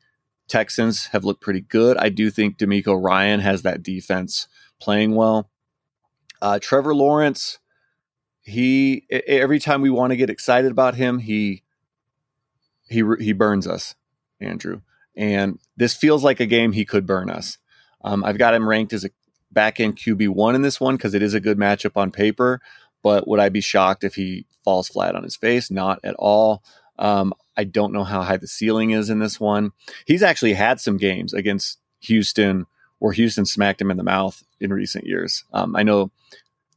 E: Texans have looked pretty good. I do think DeMeco Ryan has that defense playing well. Uh, Trevor Lawrence, he every time we want to get excited about him, he he he burns us, Andrew. And this feels like a game he could burn us. Um, I've got him ranked as a back end QB one in this one because it is a good matchup on paper. But would I be shocked if he falls flat on his face? Not at all. Um, I don't know how high the ceiling is in this one. He's actually had some games against Houston where Houston smacked him in the mouth in recent years. Um, I know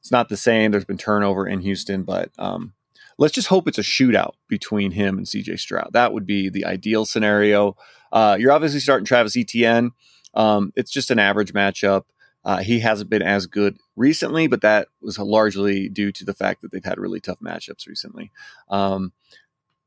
E: it's not the same. There's been turnover in Houston, but um, let's just hope it's a shootout between him and CJ Stroud. That would be the ideal scenario. Uh, you're obviously starting Travis Etienne. Um, it's just an average matchup. Uh, he hasn't been as good recently, but that was largely due to the fact that they've had really tough matchups recently. Um,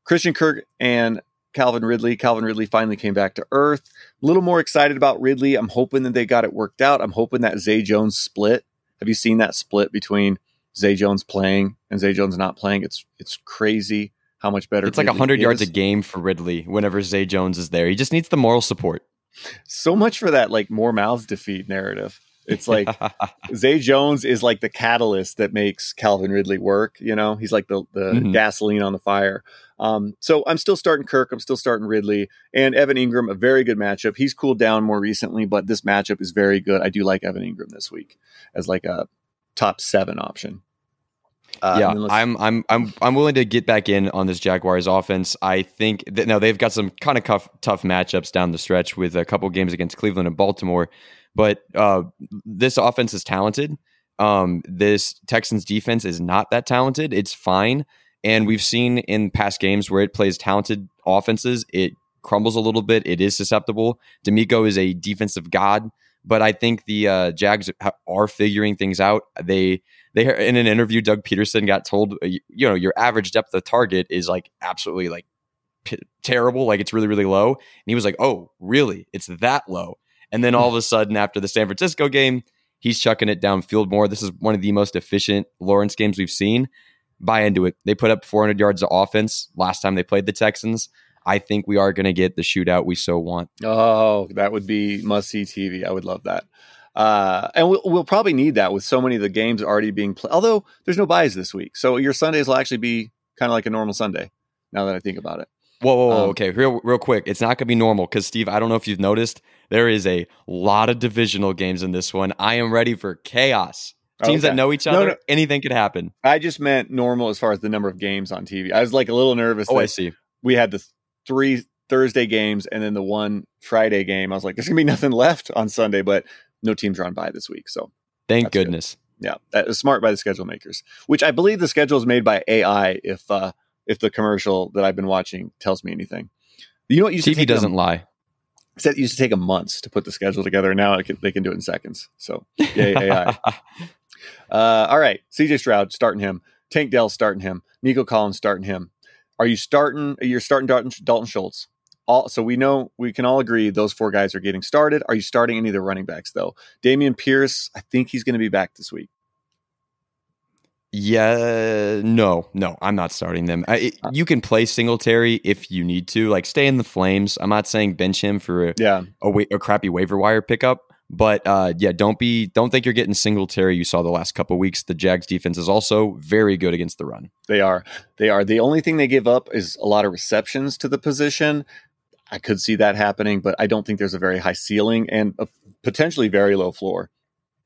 E: Christian Kirk and Calvin Ridley. Calvin Ridley finally came back to earth. A little more excited about Ridley. I'm hoping that they got it worked out. I'm hoping that Zay Jones split. Have you seen that split between Zay Jones playing and Zay Jones not playing? It's it's crazy how much better.
F: It's like like hundred yards a game for Ridley whenever Zay Jones is there. He just needs the moral support.
E: So much for that like more mouths to feed narrative. It's like Zay Jones is like the catalyst that makes Calvin Ridley work. You know, he's like the the mm-hmm. gasoline on the fire. Um, so I'm still starting Kirk. I'm still starting Ridley and Evan Engram. A very good matchup. He's cooled down more recently, but this matchup is very good. I do like Evan Engram this week as like a top seven option.
F: Uh, yeah, I'm I'm I'm I'm willing to get back in on this Jaguars offense. I think that now they've got some kind of tough tough matchups down the stretch with a couple games against Cleveland and Baltimore, but uh, this offense is talented. Um, this Texans defense is not that talented. It's fine, and we've seen in past games where it plays talented offenses, it crumbles a little bit. It is susceptible. DeMeco is a defensive god, but I think the uh, Jags are figuring things out. They they in an interview, Doug Pederson got told, uh, you know, your average depth of target is like absolutely like p- terrible, like it's really really low. And he was like, oh, really? It's that low? And then all of a sudden, after the San Francisco game, he's chucking it downfield more. This is one of the most efficient Lawrence games we've seen. Buy into it. They put up 400 yards of offense last time they played the Texans. I think we are going to get the shootout we so want.
E: Oh, that would be must see TV. I would love that. Uh, and we'll, we'll, probably need that with so many of the games already being played. Although there's no byes this week, so your Sundays will actually be kind of like a normal Sunday. Now that I think about it.
F: Whoa, whoa, whoa um, okay, real, real quick. It's not going to be normal because Steve, I don't know if you've noticed, there is a lot of divisional games in this one. I am ready for chaos. Teams okay. that know each other, no, no. anything could happen.
E: I just meant normal as far as the number of games on TV. I was like a little nervous.
F: Oh, I see.
E: We had the three Thursday games and then the one Friday game. I was like, there's gonna be nothing left on Sunday, but no teams are on bye this week. So
F: thank goodness.
E: Good. Yeah, that is smart by the schedule makers. Which I believe the schedule is made by AI. If uh, if the commercial that I've been watching tells me anything, you know what?
F: Used TV doesn't them, lie.
E: Said it used to take them months to put the schedule together. Now can, they can do it in seconds. So yay AI. uh, all right, CJ Stroud starting him. Tank Dell starting him. Nico Collins starting him. Are you starting? You're starting Dalton, Dalton Schultz all so we know we can all agree those four guys are getting started. Are you starting any of the running backs though? Dameon Pierce, I think he's going to be back this week.
F: Yeah, no, no, I'm not starting them. I, it, uh. you can play Singletary if you need to, like stay in the flames. I'm not saying bench him for a,
E: yeah
F: a, a crappy waiver wire pickup, but uh, yeah, don't be don't think you're getting Singletary. You saw the last couple weeks. The Jags defense is also very good against the run.
E: They are. They are. The only thing they give up is a lot of receptions to the position. I could see that happening, but I don't think there's a very high ceiling and a potentially very low floor.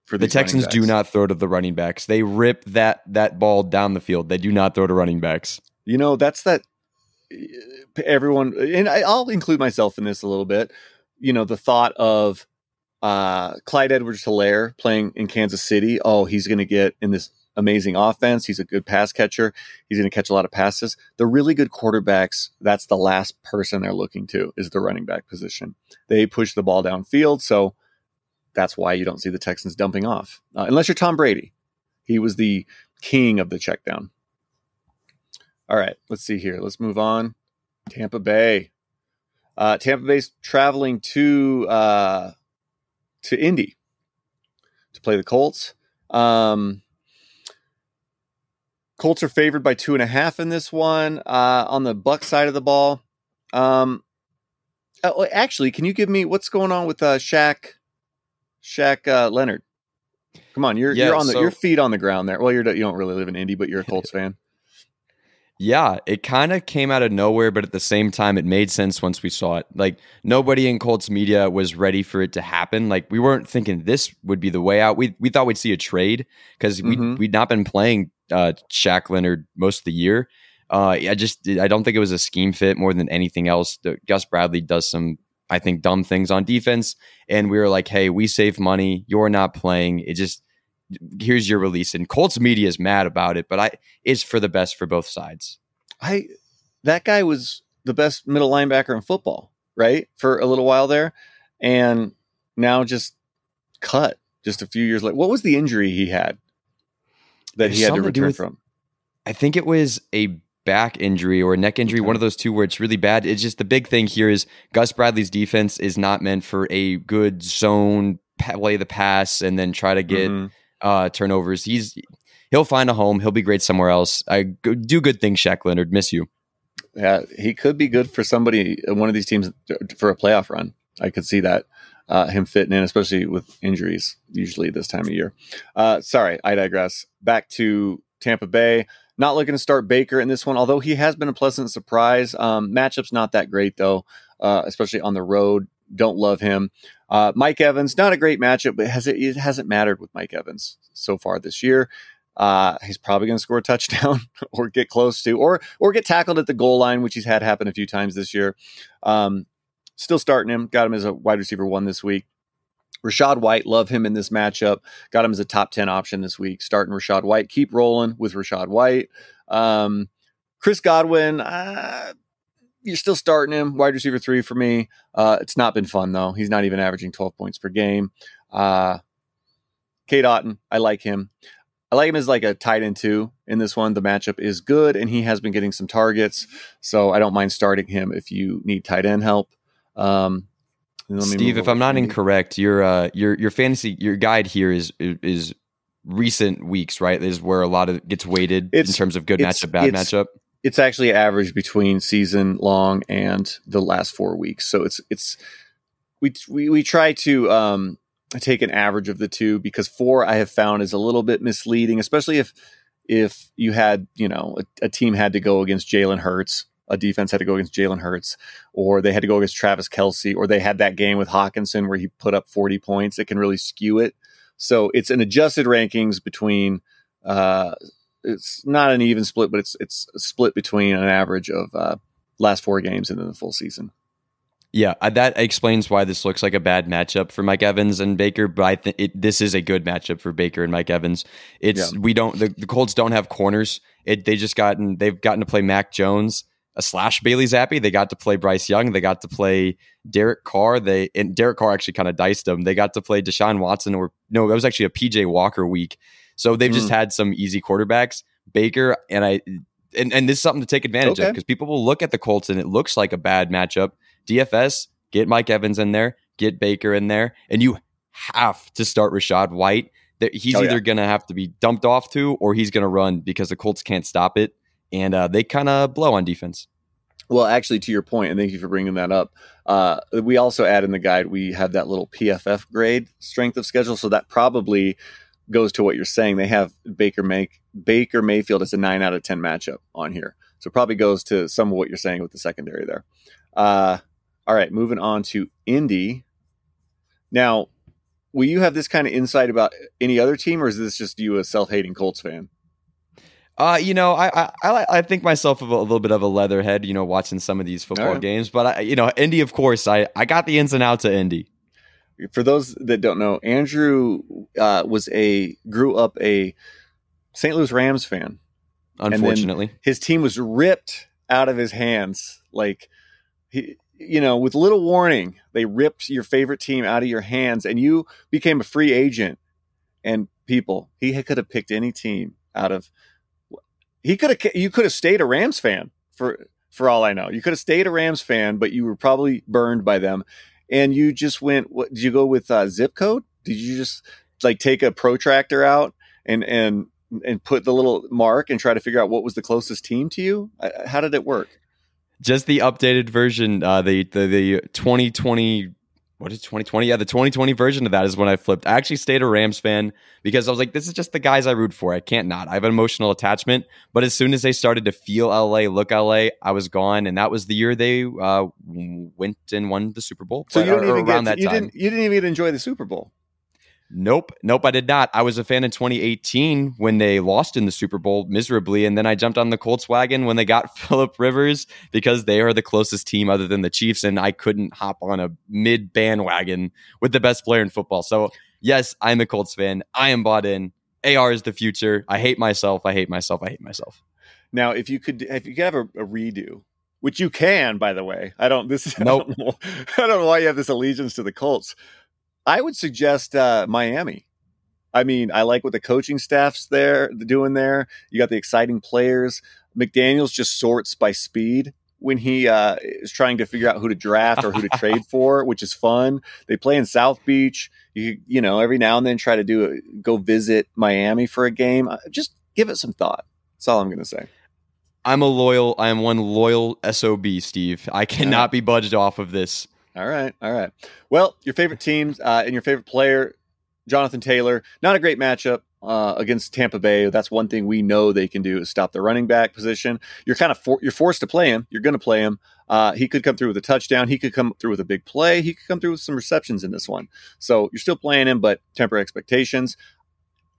F: For the Texans do not throw to the running backs. They rip that that ball down the field. They do not throw to running backs.
E: You know, that's that everyone and I, will include myself in this a little bit. You know, the thought of uh, Clyde Edwards-Helaire playing in Kansas City. Oh, he's going to get in this amazing offense. He's a good pass catcher. He's going to catch a lot of passes. The really good quarterbacks, that's the last person they're looking to is the running back position. They push the ball downfield. So that's why you don't see the Texans dumping off, uh, unless you're Tom Brady. He was the king of the check down. All right, let's see here. Let's move on. Tampa Bay. Uh, Tampa Bay's traveling to uh, to Indy to play the Colts. Um, Colts are favored by two and a half in this one. Uh, on the Buck side of the ball, um, oh, actually, can you give me what's going on with uh, Shaq? Shaq uh, Leonard. Come on, you're
F: Yeah,
E: you're on the
F: so-
E: your feet on the ground there. Well, you're you don't really live in Indy, but you're a Colts fan.
F: Yeah, it kind of came out of nowhere, but at the same time, it made sense once we saw it. Like nobody in Colts media was ready for it to happen. Like we weren't thinking this would be the way out. We we thought we'd see a trade because we
E: Mhm.
F: we'd not been playing uh, Shaq Leonard most of the year. Uh, I just I don't think it was a scheme fit more than anything else. The, Gus Bradley does some I think dumb things on defense, and we were like, hey, we save money. You're not playing. It just here's your release, and Colts media is mad about it, but I it's for the best for both sides.
E: I that guy was the best middle linebacker in football, right? For a little while there, and now just cut just a few years later. What was the injury he had that he had to
F: something to
E: return
F: with-
E: from?
F: I think it was a back injury or a neck injury,
E: Okay.
F: one of those two where it's really bad. It's just the big thing here is Gus Bradley's defense is not meant for a good zone play the pass and then try to get
E: Mhm.
F: Uh, turnovers. He's he'll find a home. He'll be great somewhere else. I do good things, Shaq Leonard. Miss you.
E: Yeah, he could be good for somebody, one of these teams for a playoff run. I could see that uh, him fitting in, especially with injuries usually this time of year. Uh, sorry, I digress. Back to Tampa Bay. Not looking to start Baker in this one, although he has been a pleasant surprise. Um, matchup's not that great though, uh, especially on the road. Don't love him. Uh, Mike Evans, not a great matchup, but has it, it hasn't mattered with Mike Evans so far this year. Uh, he's probably going to score a touchdown or get close to, or or get tackled at the goal line, which he's had happen a few times this year. Um, still starting him. Got him as a wide receiver one this week. Rachaad White, love him in this matchup. Got him as a top 10 option this week. Starting Rachaad White. Keep rolling with Rachaad White. Um, Chris Godwin, uh, you're still starting him. Wide receiver three for me. Uh, it's not been fun, though. He's not even averaging 12 points per game. Uh, Cade Otton, I like him. I like him as like a tight end two in this one. The matchup is good, and he has been getting some targets, so I don't mind starting him if you need tight end help. Um,
F: Steve, if I'm not incorrect, your uh, your your fantasy your guide here is is recent weeks, right? Is where a lot of gets weighted in terms of good matchup, bad matchup.
E: It's actually average between season long and the last four weeks. So it's it's we we, we try to um, take an average of the two because four I have found is a little bit misleading, especially if if you had you know a, a team had to go against Jalen Hurts, a defense had to go against Jalen Hurts, or they had to go against Travis Kelce, or they had that game with Hockenson where he put up forty points. It can really skew it. So it's an adjusted rankings between. Uh, it's not an even split, but it's it's a split between an average of uh, last four games and then the full season.
F: Yeah, uh, that explains why this looks like a bad matchup for Mike Evans and Baker. But I think this is a good matchup for Baker and Mike Evans. It's we don't the, the Colts don't have corners. It they just gotten they've gotten to play Mac Jones a slash Bailey Zappe. They got to play Bryce Young. They got to play Derek Carr. They and Derek Carr actually kind of diced them. They got to play Deshaun Watson or no, it was actually a PJ Walker week. So they've just had some easy quarterbacks. Baker and I and, and this is something to take advantage of because people will look at the Colts and it looks like a bad matchup. DFS, get Mike Evans in there, get Baker in there, and you have to start Rachaad White. That He's
E: Oh, yeah.
F: either going to have to be dumped off to, or he's going to run because the Colts can't stop it, and uh, they kind of blow on defense.
E: Well, actually, to your point, and thank you for bringing that up. Uh, we also add in the guide we have that little PFF grade strength of schedule, so that probably goes to what you're saying. They have Baker make Baker Mayfield as a nine out of ten matchup on here, so probably goes to some of what you're saying with the secondary there. Uh, all right, moving on to Indy. Now, will you have this kind of insight about any other team, or is this just you, a self-hating Colts fan?
F: Uh, you know, I I, I, think myself of a, a little bit of a leatherhead, you know, watching some of these football
E: All right.
F: games. But I, you know, Indy, of course, I I got the ins and outs of Indy.
E: For those that don't know, Andrew uh, was a grew up a St. Louis Rams fan.
F: Unfortunately,
E: His team was ripped out of his hands, like he, you know, with little warning. They ripped your favorite team out of your hands, and you became a free agent. And people, he could have picked any team out of. He could have. You could have stayed a Rams fan for for all I know. You could have stayed a Rams fan, but you were probably burned by them, and you just went. What did you go with? Uh, zip code? Did you just like take a protractor out and and and put the little mark and try to figure out what was the closest team to you? How did it work?
F: Just the updated version, uh, the the the 2020 what is 2020? Yeah, the 2020 version of that is when I flipped. I actually stayed a Rams fan because I was like, this is just the guys I root for. I can't not. I have an emotional attachment. But as soon as they started to feel LA, look LA, I was gone, and that was the year they uh, went and won the Super Bowl.
E: So
F: But-
E: you
F: or
E: even
F: around
E: get
F: that
E: you
F: time.
E: didn't you didn't even enjoy the Super Bowl.
F: Nope, nope, I did not. I was a fan in 2018 when they lost in the Super Bowl miserably, and then I jumped on the Colts wagon when they got Philip Rivers because they are the closest team other than the Chiefs, and I couldn't hop on a mid bandwagon with the best player in football. So yes, I'm a Colts fan. I am bought in. AR is the future. I hate myself. I hate myself. I hate myself.
E: Now, if you could, if you could have a, a redo, which you can, by the way, I don't. This is
F: Nope.
E: I don't, know, I don't know why you have this allegiance to the Colts. I would suggest uh, Miami. I mean, I like what the coaching staff's there doing there. You got the exciting players. McDaniel's just sorts by speed when he uh, is trying to figure out who to draft or who to trade for, which is fun. They play in South Beach. You you know every now and then try to do it, go visit Miami for a game. Uh, Just give it some thought. That's all I'm going to say.
F: I'm a loyal. I am one loyal sob, Steve. I cannot be budged off of this.
E: All right, all right. Well, your favorite teams uh, and your favorite player, Jonathan Taylor. Not a great matchup uh, against Tampa Bay. That's one thing we know they can do is stop the running back position. You're kind of for, you're forced to play him. You're going to play him. Uh, he could come through with a touchdown. He could come through with a big play. He could come through with some receptions in this one. So you're still playing him, but temper expectations.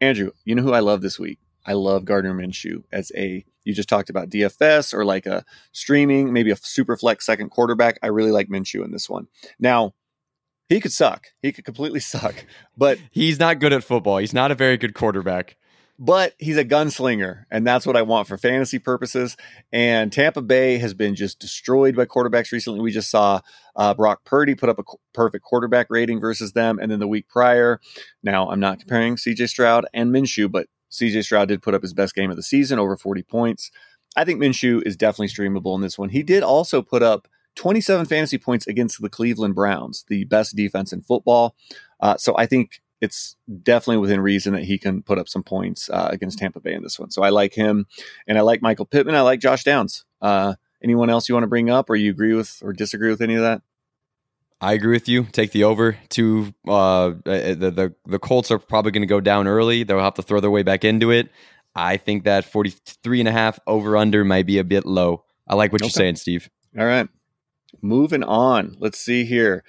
E: Andrew, you know who I love this week? I love Gardner Minshew as a you just talked about DFS or like a streaming, maybe a super flex second quarterback. I really like Minshew in this one. Now, he could suck. He could completely suck. But
F: He's not good at football. He's not a very good quarterback.
E: but he's a gunslinger, and that's what I want for fantasy purposes. And Tampa Bay has been just destroyed by quarterbacks recently. We just saw uh, Brock Purdy put up a qu- perfect quarterback rating versus them, and then the week prior. Now, I'm not comparing CJ Stroud and Minshew, but CJ Stroud did put up his best game of the season, over 40 points. I think Minshew is definitely streamable in this one. He did also put up 27 fantasy points against the Cleveland Browns, the best defense in football. Uh, so I think it's definitely within reason that he can put up some points uh, against Tampa Bay in this one. So I like him, and I like Michael Pittman. I like Josh Downs. Uh, anyone else you want to bring up, or you agree with or disagree with any of that?
F: I agree with you. Take the over. To uh, the the the Colts are probably going to go down early. They'll have to throw their way back into it. I think that 43 and a half over under might be a bit low. I like what you're saying, Steve.
E: All right, moving on. Let's see here.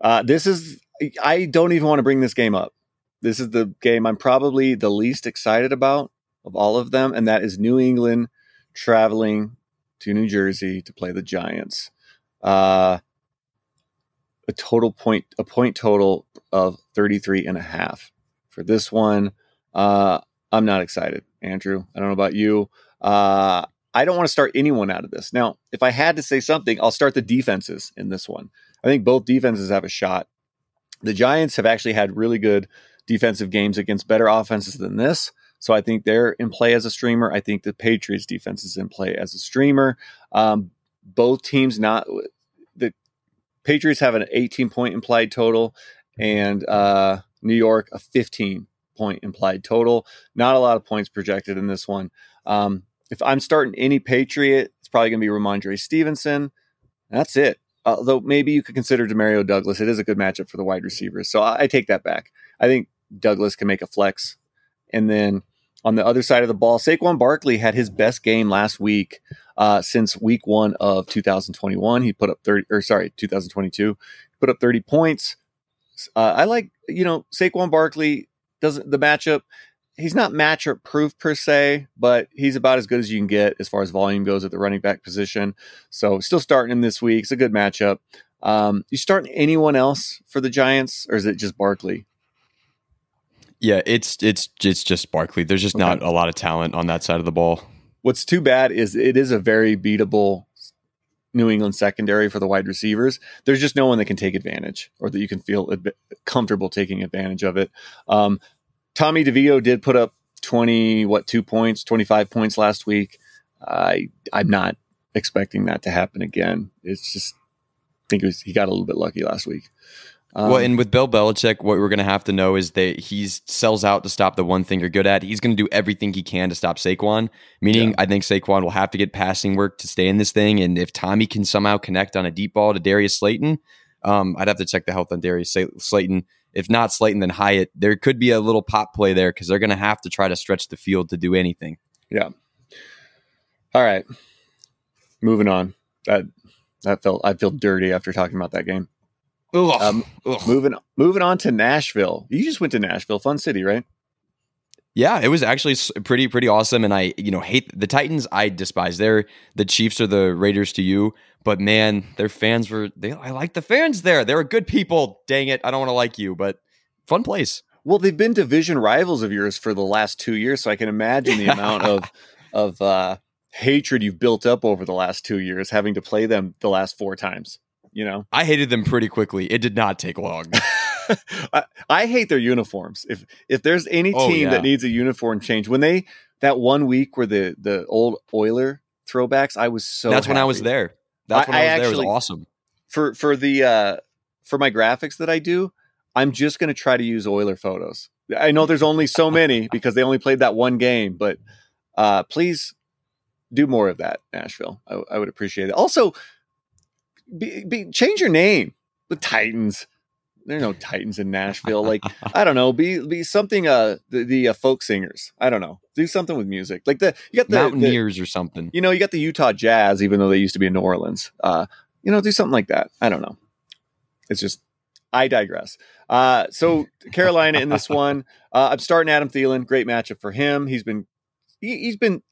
E: Uh, this is I don't even want to bring this game up. This is the game I'm probably the least excited about of all of them, and that is New England traveling to New Jersey to play the Giants. Uh, a total point, a point total of 33 and a half for this one. Uh, I'm not excited, Andrew. I don't know about you. Uh, I don't want to start anyone out of this. Now, if I had to say something, I'll start the defenses in this one. I think both defenses have a shot. The Giants have actually had really good defensive games against better offenses than this. So I think they're in play as a streamer. I think the Patriots defense is in play as a streamer. Um, both teams not Patriots have an 18 point implied total, and uh, New York a 15 point implied total. Not a lot of points projected in this one. Um, if I'm starting any Patriot, it's probably going to be Rhamondre Stevenson. That's it. Although maybe you could consider Demario Douglas. It is a good matchup for the wide receivers. So I, I take that back. I think Douglas can make a flex. And then on the other side of the ball, Saquon Barkley had his best game last week uh, since week one of 2021. He put up 30, or sorry, 2022. Put up 30 points. Uh, I like, you know, Saquon Barkley doesn't the matchup. He's not matchup proof per se, but he's about as good as you can get as far as volume goes at the running back position. So still starting him this week. It's a good matchup. Um, you starting anyone else for the Giants, or is it just Barkley?
F: Yeah, it's it's it's just Barkley. There's just not a lot of talent on that side of the ball.
E: What's too bad is it is a very beatable New England secondary for the wide receivers. There's just no one that can take advantage or that you can feel comfortable taking advantage of it. Um, Tommy DeVito did put up twenty what two points, twenty five points last week. I I'm not expecting that to happen again. It's just I think it was, he got a little bit lucky last week. Um,
F: well, and with Bill Belichick, what we're going to have to know is that he sells out to stop the one thing you're good at. He's going to do everything he can to stop Saquon, meaning
E: Yeah.
F: I think Saquon will have to get passing work to stay in this thing. And if Tommy can somehow connect on a deep ball to Darius Slayton, um, I'd have to check the health on Darius Slayton. If not Slayton, then Hyatt. There could be a little pop play there because they're going to have to try to stretch the field to do anything.
E: Yeah. All right. Moving on. That that felt I feel dirty after talking about that game.
F: Ugh.
E: Um,
F: Ugh.
E: moving moving on to Nashville. You just went to Nashville, fun city, right?
F: Yeah, it was actually pretty pretty awesome, and I you know hate the Titans. I despise. They're the Chiefs are the Raiders to you, but man, their fans were. They I like the fans there. They were good people. Dang it, I don't want to like you, but fun place.
E: Well, they've been division rivals of yours for the last two years, so I can imagine the amount of of uh, hatred you've built up over the last two years, having to play them the last four times. You know,
F: I hated them pretty quickly. It did not take long.
E: I, I hate their uniforms. If if there's any
F: Oh,
E: team
F: yeah.
E: that needs a uniform change, when they that one week where the the old Oiler throwbacks, I was so.
F: That's when I was there. That's
E: I-
F: when I,
E: I
F: was there. It was awesome.
E: for for the uh for my graphics that I do, I'm just going to try to use Oiler photos. I know there's only so many because they only played that one game, but uh please do more of that, Nashville. I, I would appreciate it. Also, be, be, change your name. The Titans. There are no Titans in Nashville. Like I don't know, be be something. Uh, the, the uh, folk singers. I don't know. Do something with music. Like the you got the, the
F: Mountaineers or something.
E: you know, you got the Utah Jazz, even though they used to be in New Orleans. Uh, you know, do something like that. I don't know. It's just, I digress. Uh, so Carolina in this one, uh, I'm starting Adam Thielen. Great matchup for him. He's been, he, he's been,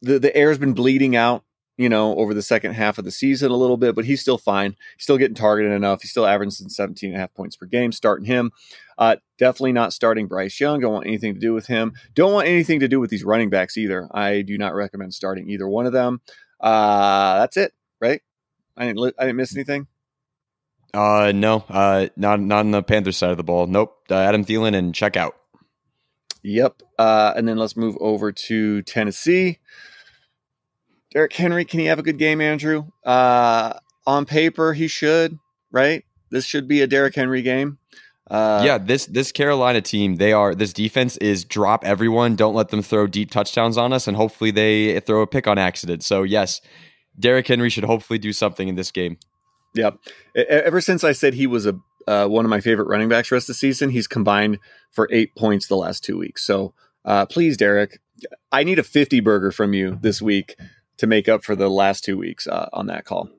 E: the the air's been bleeding out. You know, over the second half of the season a little bit, but he's still fine. He's still getting targeted enough. He's still averaging 17 and a half points per game. Starting him, uh, definitely not starting Bryce Young. Don't want anything to do with him. Don't want anything to do with these running backs either. I do not recommend starting either one of them. Uh, that's it, right? I didn't. Li- I didn't miss anything.
F: Uh, no, uh, not not on the Panthers side of the ball. Nope. Uh, Adam Thielen and check out.
E: Yep. Uh, and then let's move over to Tennessee. Derrick Henry, can he have a good game, Andrew? Uh, on paper, he should. Right. This should be a Derrick Henry game. Uh,
F: yeah, this this Carolina team, they are this defense is drop everyone, don't let them throw deep touchdowns on us, and hopefully they throw a pick on accident. So yes, Derrick Henry should hopefully do something in this game.
E: Yep. E- Ever since I said he was a uh, one of my favorite running backs rest of the season, he's combined for eight points the last two weeks. So uh, please, Derrick, I need a fifty burger from you this week to make up for the last two weeks uh, on that call.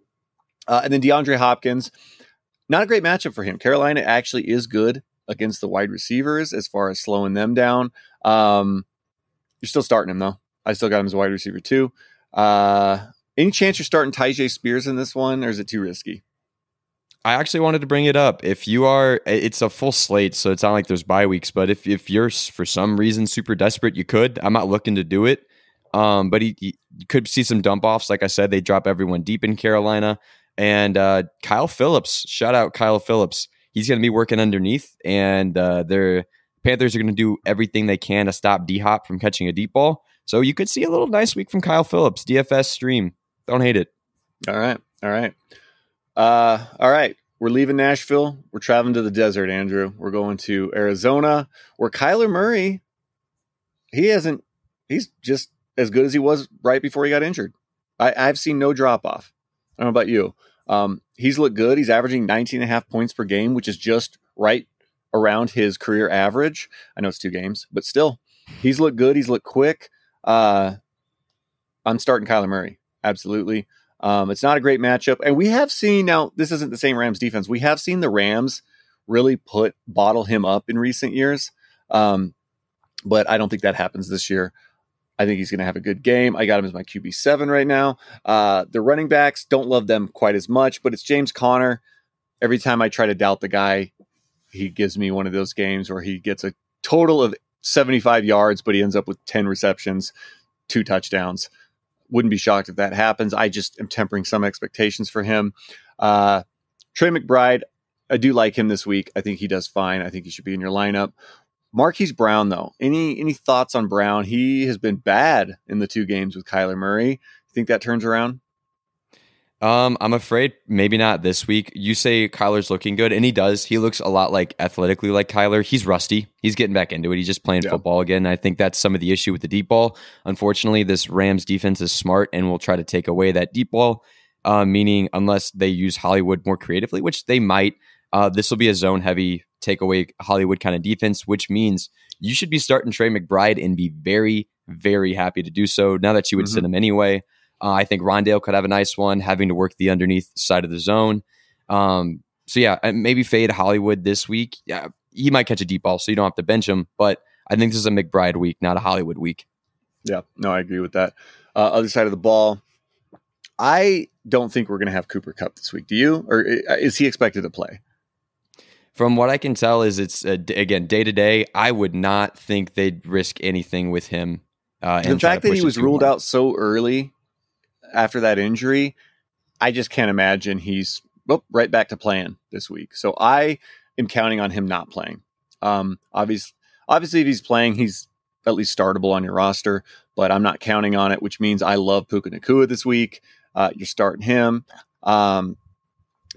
E: Uh, and then DeAndre Hopkins, not a great matchup for him. Carolina actually is good against the wide receivers as far as slowing them down. Um, you're still starting him though. I still got him as a wide receiver too. Uh, any chance you're starting Tyjae Spears in this one, or is it too risky?
F: I actually wanted to bring it up. If you are, it's a full slate, so it's not like there's bye weeks. But if if you're for some reason super desperate, you could. I'm not looking to do it. Um, but he, he could see some dump offs. Like I said, they drop everyone deep in Carolina. And uh, Kyle Phillips, shout out Kyle Phillips. He's going to be working underneath, and uh, their Panthers are going to do everything they can to stop D Hop from catching a deep ball. So you could see a little nice week from Kyle Phillips. DFS stream. Don't hate it.
E: All right. All right. Uh, all right. We're leaving Nashville. We're traveling to the desert, Andrew. We're going to Arizona, where Kyler Murray, he hasn't, he's just as good as he was right before he got injured. I, I've seen no drop off. I don't know about you. Um, he's looked good. He's averaging 19 and a half points per game, which is just right around his career average. I know it's two games, but still, he's looked good. He's looked quick. Uh, I'm starting Kyler Murray. Absolutely. Um, it's not a great matchup. And we have seen now, this isn't the same Rams defense. We have seen the Rams really put bottle him up in recent years. Um, but I don't think that happens this year. I think he's going to have a good game. I got him as my QB seven right now. Uh, the running backs don't love them quite as much, but it's James Conner. Every time I try to doubt the guy, he gives me one of those games where he gets a total of 75 yards, but he ends up with 10 receptions, two touchdowns. Wouldn't be shocked if that happens. I just am tempering some expectations for him. Uh, Trey McBride, I do like him this week. I think he does fine. I think he should be in your lineup. Marquise Brown, though, any any thoughts on Brown? He has been bad in the two games with Kyler Murray. You think that turns around?
F: Um, I'm afraid maybe not this week. You say Kyler's looking good, and he does. He looks a lot like athletically like Kyler. He's rusty. He's getting back into it. He's just playing
E: Yeah.
F: football again. I think that's some of the issue with the deep ball. Unfortunately, this Rams defense is smart and will try to take away that deep ball. Uh, meaning, unless they use Hollywood more creatively, which they might, uh, this will be a zone heavy takeaway Hollywood kind of defense, which means you should be starting Trey McBride and be very, very happy to do so. Now that you would
E: Mhm.
F: sit him anyway. Uh, I think Rondale could have a nice one, having to work the underneath side of the zone. Um, so yeah, maybe fade Hollywood this week. Yeah, he might catch a deep ball, so you don't have to bench him. But I think this is a McBride week, not a Hollywood week.
E: Yeah, no, I agree with that. Uh, other side of the ball, I don't think we're going to have Cooper Kupp this week. Do you, or is he expected to play?
F: From what I can tell, is it's uh, again day to day. I would not think they'd risk anything with him. Uh,
E: the
F: and try to
E: fact that he was ruled
F: hard.
E: out so early after that injury, I just can't imagine he's well, right back to playing this week. So I am counting on him not playing. Um, obviously, obviously, if he's playing, he's at least startable on your roster. But I'm not counting on it, which means I love Puka Nacua this week. Uh, you're starting him. Um,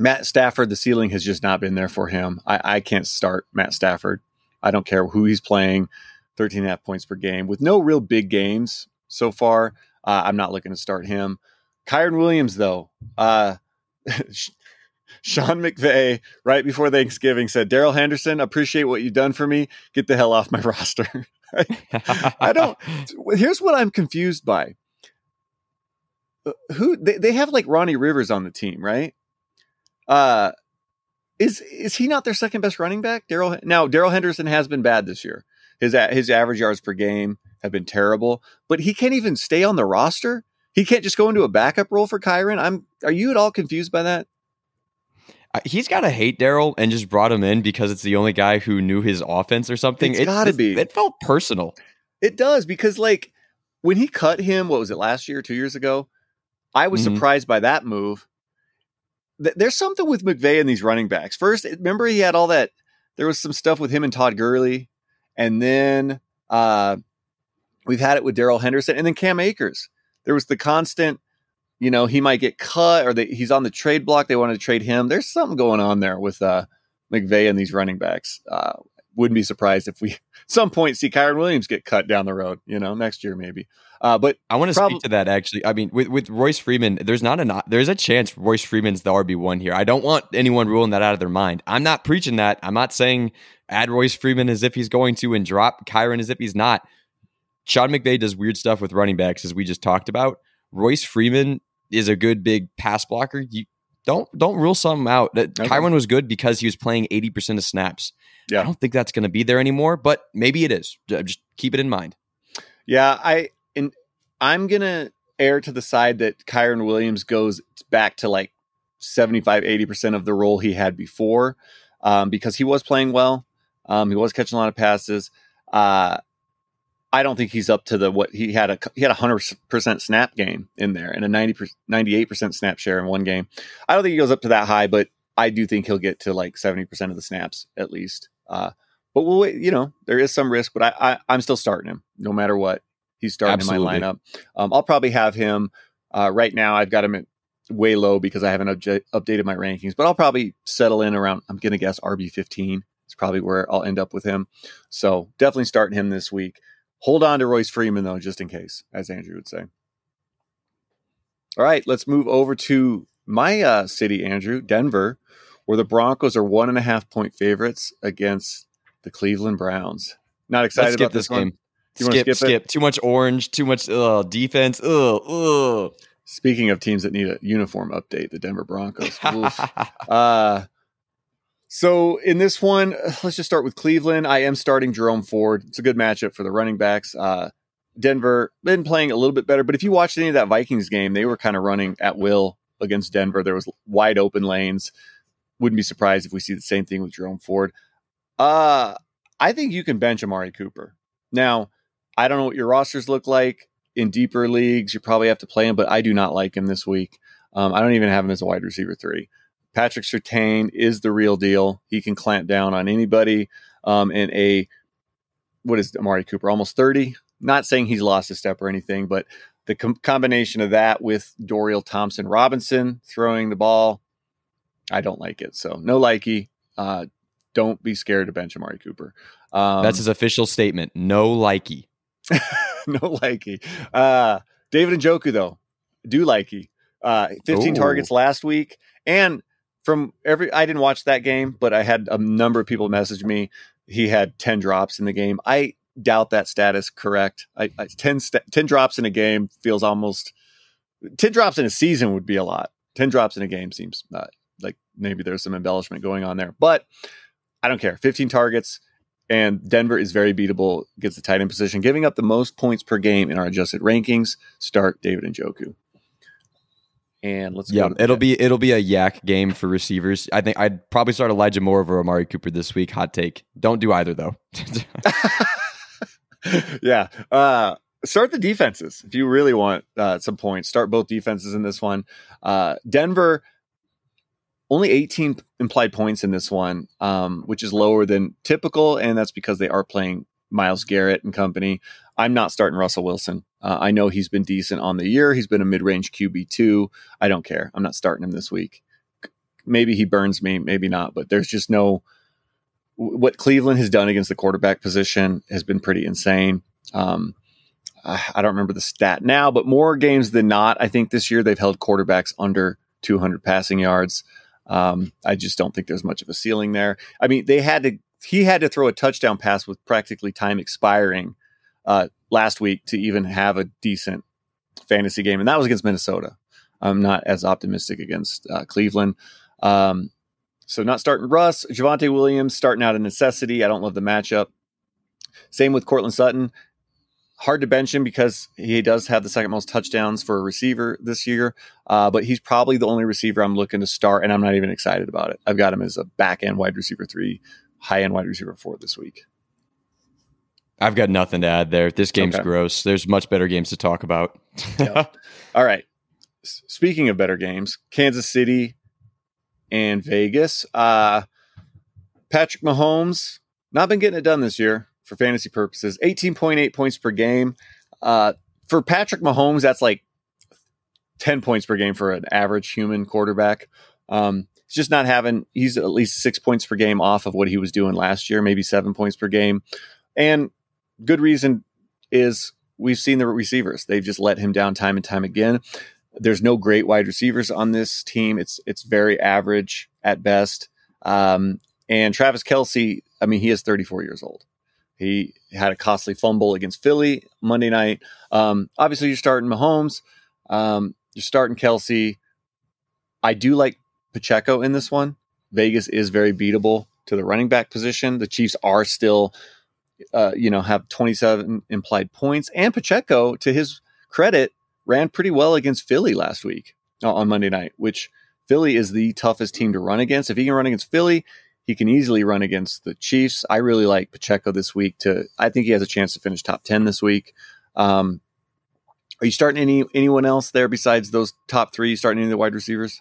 E: Matt Stafford, the ceiling has just not been there for him. I, I can't start Matt Stafford. I don't care who he's playing. 13 and a half points per game with no real big games so far. Uh, I'm not looking to start him. Kyren Williams, though, uh, Sean McVay, right before Thanksgiving, said, Darrell Henderson, appreciate what you've done for me. Get the hell off my roster. I don't. Here's what I'm confused by. Uh, Who they, they have like Ronnie Rivers on the team, right? Uh is is he not their second best running back? Darrell now Darrell Henderson has been bad this year. His his average yards per game have been terrible, but he can't even stay on the roster. He can't just go into a backup role for Kyren. I'm. Are you at all confused by that?
F: Uh, He's got to hate Darrell and just brought him in because it's the only guy who knew his offense or something.
E: It's
F: It-
E: gotta be.
F: It felt personal.
E: It does because like when he cut him, what was it last year, two years ago? I was
F: Mhm.
E: surprised by that move. Th- There's something with McVay and these running backs. First, remember he had all that. There was some stuff with him and Todd Gurley, and then uh, we've had it with Darrell Henderson, and then Cam Akers. There was the constant, you know, he might get cut or he's on the trade block. They wanted to trade him. There's something going on there with uh, McVay and these running backs. Uh, wouldn't be surprised if we some point see Kyren Williams get cut down the road, you know, next year maybe. Uh, but
F: I want to
E: Prob-
F: speak to that actually. I mean, with, with Royce Freeman, there's not a there's a chance Royce Freeman's the RB one here. I don't want anyone ruling that out of their mind. I'm not preaching that. I'm not saying add Royce Freeman as if he's going to and drop Kyren as if he's not. Sean McVay does weird stuff with running backs, as we just talked about. Royce Freeman is a good big pass blocker. You don't don't rule something out. That
E: Okay.
F: Kyren was good because he was playing 80% of snaps.
E: Yeah.
F: I don't think that's going to be there anymore, but maybe it is. Just keep it in mind.
E: yeah, I I'm gonna err to the side that Kyren Williams goes back to like 75, 80% of the role he had before. Um, because he was playing well. Um, he was catching a lot of passes. Uh I don't think he's up to the what he had a he had a hundred percent snap game in there and a 90 98 percent snap share in one game. I don't think he goes up to that high, but I do think he'll get to like seventy percent of the snaps at least. Uh, but we'll wait. You know, there is some risk, but I, I I'm still starting him no matter what. He's starting
F: Absolutely.
E: in my lineup. Um, I'll probably have him uh, right now. I've got him at way low because I haven't upja- updated my rankings, but I'll probably settle in around. I'm gonna guess RB fifteen. It's probably where I'll end up with him. So definitely starting him this week. Hold on to Royce Freeman though, just in case, as Andrew would say. All right, let's move over to my uh, city, Andrew, Denver, where the Broncos are one and a half point favorites against the Cleveland Browns. Not excited
F: Let's
E: about
F: this
E: this,
F: game. Skip,
E: skip it?
F: skip. Too much orange. Too much ugh, defense. Ugh, ugh.
E: Speaking of teams that need a uniform update, the Denver Broncos. Uh, so in this one, uh, let's just start with Cleveland. I am starting Jerome Ford. It's a good matchup for the running backs. Uh, Denver been playing a little bit better, but if you watched any of that Vikings game, they were kind of running at will against Denver. There was wide open lanes. Wouldn't be surprised if we see the same thing with Jerome Ford. Uh, I think you can bench Amari Cooper. Now, I don't know what your rosters look like in deeper leagues. You probably have to play him, but I do not like him this week. Um, I don't even have him as a wide receiver three. Patrick Surtain is the real deal. He can clamp down on anybody um, in a what is Amari Cooper? Almost 30. Not saying he's lost a step or anything, but the com- combination of that with Dorian Thompson Robinson throwing the ball, I don't like it. So no likey. Uh, don't be scared to bench Amari Cooper. Um,
F: That's his official statement. No likey.
E: no likey. Uh, David Njoku though, do likey. Uh, 15
F: Ooh.
E: targets last week, and from every I didn't watch that game, but I had a number of people message me. He had 10 drops in the game. I doubt that status correct. I, I 10, st- 10 drops in a game feels almost 10 drops in a season would be a lot. 10 drops in a game seems uh, like maybe there's some embellishment going on there, but I don't care. 15 targets, and Denver is very beatable, gets the tight end position, giving up the most points per game in our adjusted rankings. Start David Njoku. And let's
F: Yeah,
E: go.
F: it'll be it'll be a yak game for receivers. I think I'd probably start Elijah Moore over Amari Cooper this week. Hot take. Don't do either though.
E: yeah. Uh, start the defenses if you really want uh, some points. Start both defenses in this one. Uh, Denver only 18 implied points in this one, um, which is lower than typical, and that's because they are playing Myles Garrett and company. I'm not starting Russell Wilson. Uh, I know he's been decent on the year. He's been a mid-range QB two. I don't care. I'm not starting him this week. Maybe he burns me, maybe not. But there's just no what Cleveland has done against the quarterback position has been pretty insane. Um, I I don't remember the stat now, but more games than not, I think this year they've held quarterbacks under 200 passing yards. Um, I just don't think there's much of a ceiling there. I mean, they had to, he had to throw a touchdown pass with practically time expiring uh, last week to even have a decent fantasy game, and that was against Minnesota. I'm not as optimistic against uh, Cleveland. Um, so not starting Russ, Javonte Williams starting out a necessity. I don't love the matchup. Same with Courtland Sutton. Hard to bench him because he does have the second most touchdowns for a receiver this year, uh, but he's probably the only receiver I'm looking to start, and I'm not even excited about it. I've got him as a back end wide receiver three, high end wide receiver four this week.
F: I've got nothing to add there. This game's
E: Okay.
F: gross. There's much better games to talk about.
E: Yep. All right. S- Speaking of better games, Kansas City and Vegas. Uh, Patrick Mahomes not been getting it done this year for fantasy purposes. 18.8 points per game. Uh, for Patrick Mahomes, that's like 10 points per game for an average human quarterback. Um, he's just not having, he's at least six points per game off of what he was doing last year, maybe seven points per game. And good reason is we've seen the receivers. They've just let him down time and time again. There's no great wide receivers on this team. It's it's very average at best. Um, and Travis Kelce, I mean, he is 34 years old. He had a costly fumble against Philly Monday night. Um, obviously, you're starting Mahomes. Um, you're starting Kelce. I do like Pacheco in this one. Vegas is very beatable to the running back position. The Chiefs are still uh, you know, have 27 implied points. And Pacheco, to his credit, ran pretty well against Philly last week uh, on Monday night, which Philly is the toughest team to run against. If he can run against Philly, he can easily run against the Chiefs. I really like Pacheco this week. To I think he has a chance to finish top 10 this week. Um, are you starting any anyone else there besides those top three? Starting any of the wide receivers?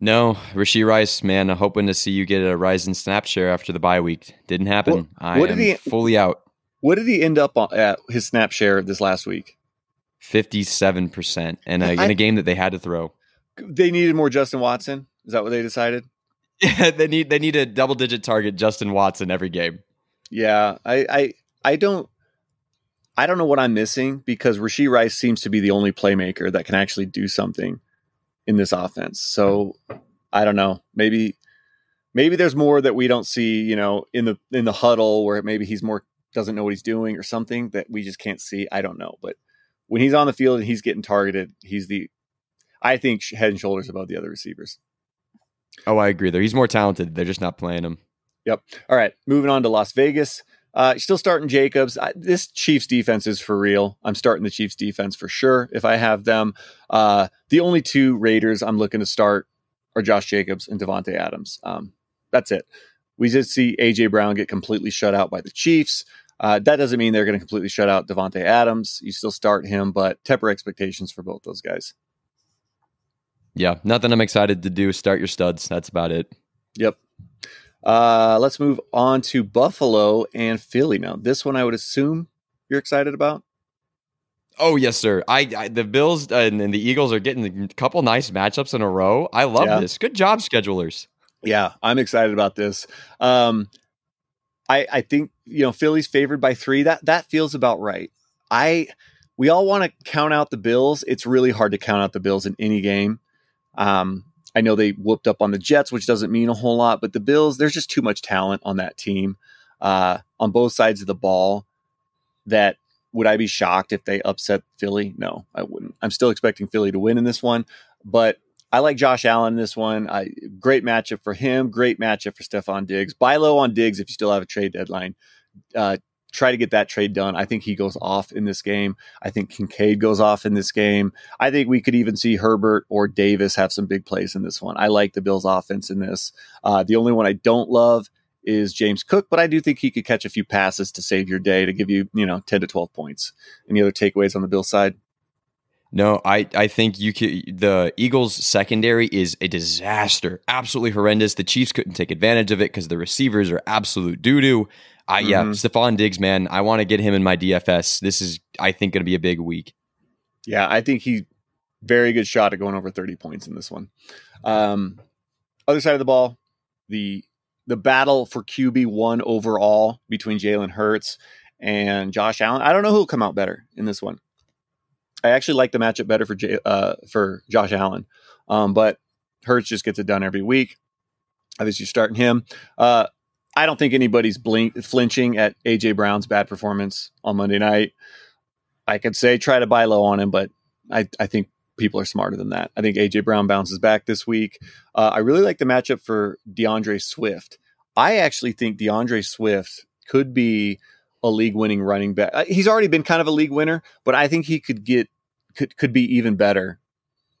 F: no, Rashee Rice, man, I'm hoping to see you get a rise in snap share after the bye week. Didn't happen.
E: What-
F: I
E: what
F: am
E: did he-
F: fully out.
E: What did he end up on, at his snap share this last week?
F: 57% and uh, in a game that they had to throw.
E: They needed more Justin Watson. Is that what they decided?
F: Yeah, they need they need a double digit target Justin Watson every game.
E: Yeah, I, I, I don't, I don't know what I'm missing because Rashee Rice seems to be the only playmaker that can actually do something in this offense. So I don't know. Maybe, maybe there's more that we don't see. You know, in the in the huddle where maybe he's more doesn't know what he's doing or something that we just can't see. I don't know. But when he's on the field and he's getting targeted, he's the, I think head and shoulders above the other receivers.
F: Oh, I agree. There, he's more talented. They're just not playing him. Yep.
E: All right, moving on to Las Vegas. Uh, still starting Jacobs. I, this Chiefs defense is for real. I'm starting the Chiefs defense for sure if I have them. Uh, the only two Raiders I'm looking to start are Josh Jacobs and Davante Adams. Um, that's it. We did see AJ Brown get completely shut out by the Chiefs. Uh, that doesn't mean they're going to completely shut out Davante Adams. You still start him, but temper expectations for both those guys.
F: Yeah, nothing I'm excited to do. Start your studs. That's about it.
E: Yep. Uh, let's move on to Buffalo and Philly now. This one I would assume you're excited about.
F: Oh yes, sir. I, I the Bills and, and, the Eagles are getting a couple nice matchups in a row. I love yeah. this. Good job, schedulers.
E: Yeah, I'm excited about this. Um, I I think you know Philly's favored by three. That that feels about right. I we all want to count out the Bills. It's really hard to count out the Bills in any game. Um, I know they whooped up on the Jets, which doesn't mean a whole lot, but the Bills, there's just too much talent on that team uh, on both sides of the ball that would I be shocked if they upset Philly? No, I wouldn't. I'm still expecting Philly to win in this one, but I like Josh Allen in this one. I, great matchup for him. Great matchup for Stefon Diggs. Buy low on Diggs if you still have a trade deadline. Uh, try to get that trade done. I think he goes off in this game. I think Kincaid goes off in this game. I think we could even see Herbert or Davis have some big plays in this one. I like the Bills' offense in this. Uh, the only one I don't love is James Cook, but I do think he could catch a few passes to save your day to give you, you know, 10 to 12 points. Any other takeaways on the Bill side?
F: No, I, I think you could, the Eagles secondary is a disaster, absolutely horrendous. The Chiefs couldn't take advantage of it because the receivers are absolute doo doo. I mm-hmm. yeah, Stefon Diggs, man, I want to get him in my DFS. This is, I think, going to be a big week.
E: Yeah, I think he very good shot at going over thirty points in this one. Um, other side of the ball, the the battle for QB one overall between Jalen Hurts and Josh Allen. I don't know who'll come out better in this one. I actually like the matchup better for J, uh, for Josh Allen, um, but Hurts just gets it done every week. Obviously, you're starting him. Uh, I don't think anybody's blink, flinching at AJ Brown's bad performance on Monday night. I could say try to buy low on him, but I, I think people are smarter than that. I think AJ Brown bounces back this week. Uh, I really like the matchup for D'Andre Swift. I actually think D'Andre Swift could be a league winning running back. Uh, he's already been kind of a league winner, but I think he could get could could be even better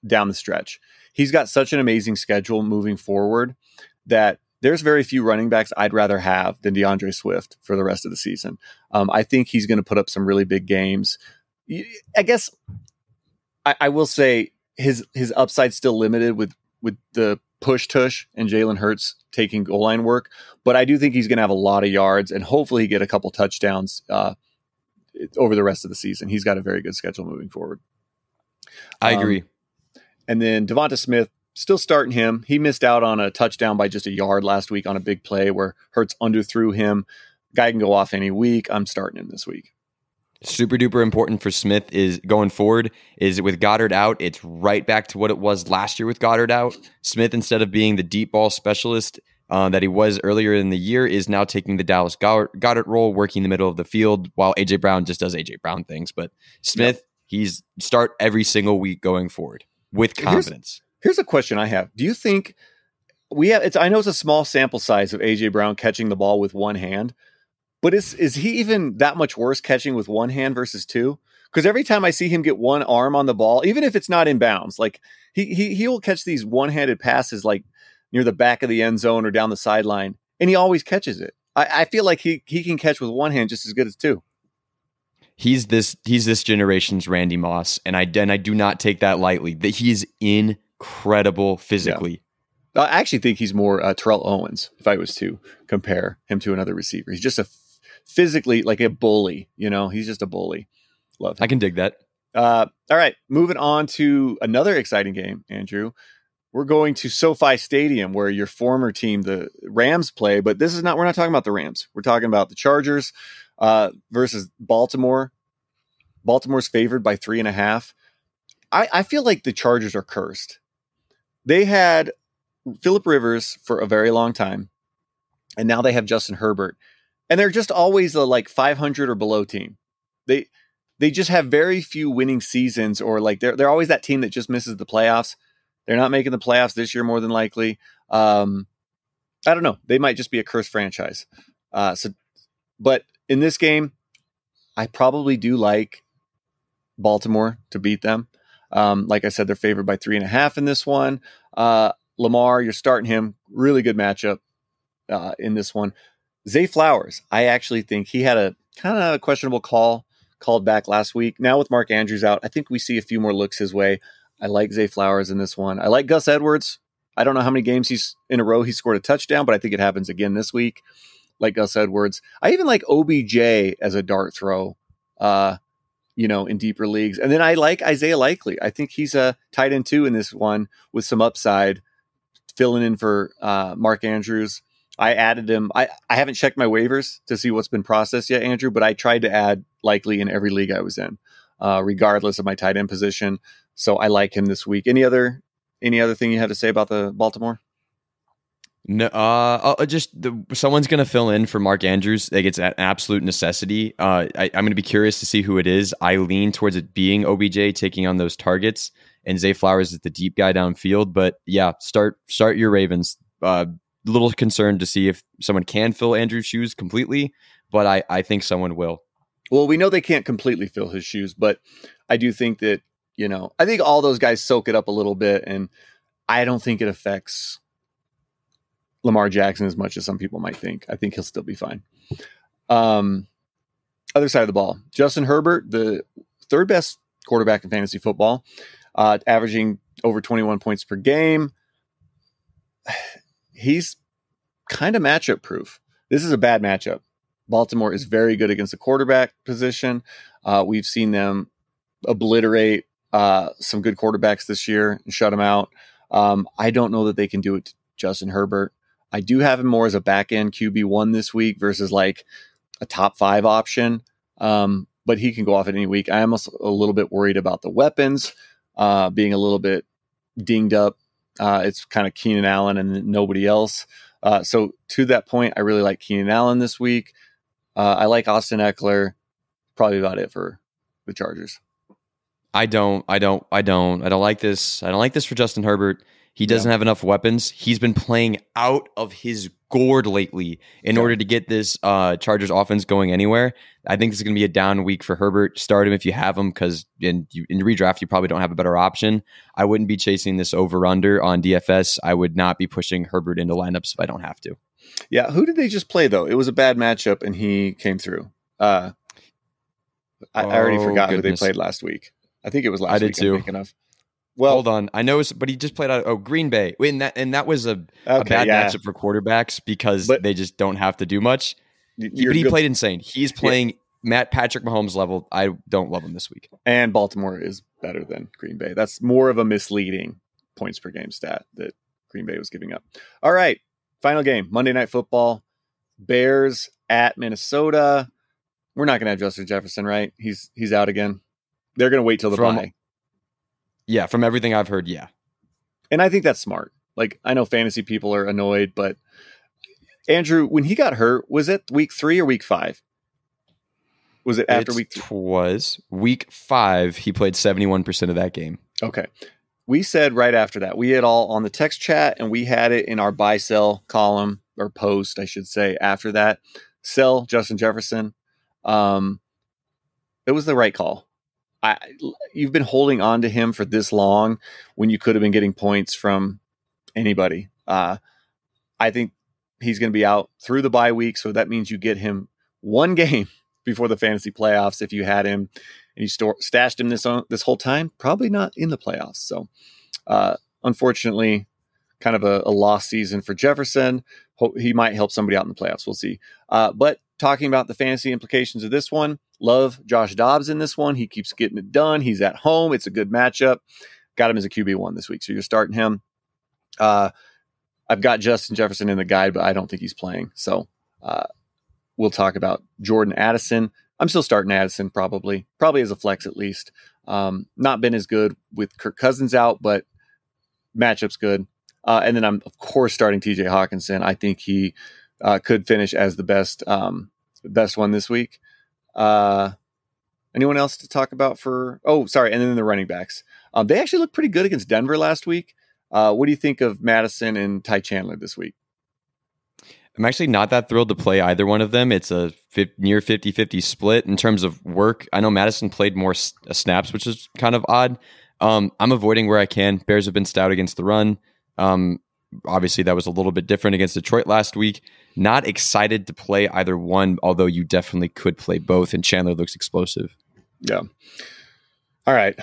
E: down the stretch. He's got such an amazing schedule moving forward that there's very few running backs I'd rather have than D'Andre Swift for the rest of the season. Um, I think he's going to put up some really big games. I guess I, I will say his his upside still limited with with the push tush and Jalen Hurts taking goal line work, but I do think he's going to have a lot of yards and hopefully get a couple touchdowns uh, over the rest of the season. He's got a very good schedule moving forward.
F: I um, agree.
E: And then DeVonta Smith, still starting him. He missed out on a touchdown by just a yard last week on a big play where Hurts underthrew him. Guy can go off any week. I'm starting him this week
F: super duper important for Smith is going forward is with Goedert out, it's right back to what it was last year with Goedert out. Smith, instead of being the deep ball specialist uh, that he was earlier in the year, is now taking the Dallas Goedert role, working the middle of the field, while AJ Brown just does AJ Brown things. But Smith, yep. he's start every single week going forward with confidence.
E: Here's, here's a question I have: Do you think we have? It's I know it's a small sample size of AJ Brown catching the ball with one hand. But is is he even that much worse catching with one hand versus two? Because every time I see him get one arm on the ball, even if it's not in bounds, like he he he will catch these one handed passes like near the back of the end zone or down the sideline, and he always catches it. I, I feel like he he can catch with one hand just as good as two
F: he's this he's this generation's Randy Moss, and I and I do not take that lightly. That he's incredible physically.
E: Yeah. I actually think he's more uh, Terrell Owens. If I was to compare him to another receiver, he's just a physically like a bully. You know, he's just a bully. Love. Him.
F: I can dig that.
E: Uh, all right, moving on to another exciting game, Andrew. We're going to SoFi Stadium where your former team, the Rams, play. But this is not. We're not talking about the Rams. We're talking about the Chargers uh, versus Baltimore. Baltimore's favored by three and a half. I, I feel like the Chargers are cursed. They had Philip Rivers for a very long time, and now they have Justin Herbert and they're just always a like 500 or below team. They they just have very few winning seasons, or like they're they're always that team that just misses the playoffs. They're not making the playoffs this year, more than likely. Um, I don't know. They might just be a cursed franchise. Uh, so, but in this game, I probably do like Baltimore to beat them. Um, like I said, they're favored by three and a half in this one. Uh, Lamar, you're starting him. Really good matchup uh, in this one. Zay Flowers, I actually think he had a kind of questionable call called back last week. Now with Mark Andrews out, I think we see a few more looks his way. I like Zay Flowers in this one. I like Gus Edwards. I don't know how many games he's in a row he scored a touchdown, but I think it happens again this week. Like Gus Edwards, I even like OBJ as a dart throw. Uh, you know, in deeper leagues. And then I like Isaiah Likely. I think he's a tight end too in this one with some upside, filling in for uh, Mark Andrews. I added him. I, I haven't checked my waivers to see what's been processed yet, Andrew, but I tried to add Likely in every league I was in, uh, regardless of my tight end position. So I like him this week. Any other any other thing you have to say about the Baltimore?
F: No, uh, uh, just the, someone's to fill in for Mark Andrews. Like it's an absolute necessity. Uh, I, am to be curious to see who it is. I lean towards it being OBJ taking on those targets, and Zay Flowers is the deep guy downfield. But yeah, start start your Ravens. Uh, little concerned to see if someone can fill Andrew's shoes completely, but I I think someone will.
E: Well, we know they can't completely fill his shoes, but I do think that you know I think all those guys soak it up a little bit, and I don't think it affects Lamar Jackson as much as some people might think. I think he'll still be fine. Um, other side of the ball, Justin Herbert, the third best quarterback in fantasy football, uh, averaging over 21 points per game. He's kind of matchup proof. This is a bad matchup. Baltimore is very good against the quarterback position. Uh, we've seen them obliterate uh, some good quarterbacks this year and shut them out. Um, I don't know that they can do it to Justin Herbert. I do have him more as a back end QB one this week versus like a top five option. Um, but he can go off at any week. I am a little bit worried about the weapons uh, being a little bit dinged up. Uh, it's kind of Keenan Allen and nobody else. Uh, so to that point, I really like Keenan Allen this week. Uh, I like Austin Ekeler. Probably about it for the Chargers.
F: I don't. I don't. I don't. I don't like this. I don't like this for Justin Herbert. He doesn't yeah. have enough weapons. He's been playing out of his gourd lately in yeah. order to get this uh, Chargers offense going anywhere. I think this is going to be a down week for Herbert. Start him if you have him because in, in redraft, you probably don't have a better option. I wouldn't be chasing this over under on DFS. I would not be pushing Herbert into lineups if I don't have to.
E: Yeah. Who did they just play, though? It was a bad matchup and he came through. Uh, I, oh, I already oh, forgot goodness. who they played last week. I think it was last I week. Did too.
F: Well, hold on. I know, but he just played out. Oh, Green Bay. And that and that was a, okay, a bad yeah. matchup for quarterbacks because but, they just don't have to do much. But he good. played insane. He's playing yeah. Matt Patrick Mahomes level. I don't love him this week.
E: And Baltimore is better than Green Bay. That's more of a misleading points per game stat that Green Bay was giving up. All right, final game Monday Night Football. Bears at Minnesota. We're not going to have Justin Jefferson, right? He's he's out again. They're going to wait till the From, bye.
F: Yeah, from everything I've heard, yeah.
E: And I think that's smart. Like I know fantasy people are annoyed, but Andrew, when he got hurt, was it week three or week five? Was it after
F: it
E: week?
F: Three? Was week five? He played seventy one percent of that game.
E: Okay, we said right after that we had all on the text chat, and we had it in our buy sell column or post, I should say. After that, sell Justin Jefferson. Um, it was the right call. I, you've been holding on to him for this long when you could have been getting points from anybody. Uh, I think he's going to be out through the bye week, so that means you get him one game before the fantasy playoffs. If you had him and you store, stashed him this this whole time, probably not in the playoffs. So, uh, unfortunately, kind of a, a, lost season for Jefferson. He might help somebody out in the playoffs. We'll see. Uh, but talking about the fantasy implications of this one, Love Josh Dobbs in this one. He keeps getting it done. He's at home. It's a good matchup. Got him as a QB one this week, so you're starting him. Uh, I've got Justin Jefferson in the guide, but I don't think he's playing. So uh, we'll talk about Jordan Addison. I'm still starting Addison probably, probably as a flex at least. Um, not been as good with Kirk Cousins out, but matchup's good. Uh, and then I'm of course starting T.J. Hockenson. I think he uh, could finish as the best um, best one this week. Uh, anyone else to talk about for? Oh, sorry, and then the running backs. Um, they actually looked pretty good against Denver last week. Uh, what do you think of Mattison and Ty Chandler this week?
F: I'm actually not that thrilled to play either one of them. It's a near 50 50 split in terms of work. I know Mattison played more s- uh, snaps, which is kind of odd. Um, I'm avoiding where I can. Bears have been stout against the run. Um, obviously, that was a little bit different against Detroit last week. Not excited to play either one, although you definitely could play both. And Chandler looks explosive.
E: Yeah. All right.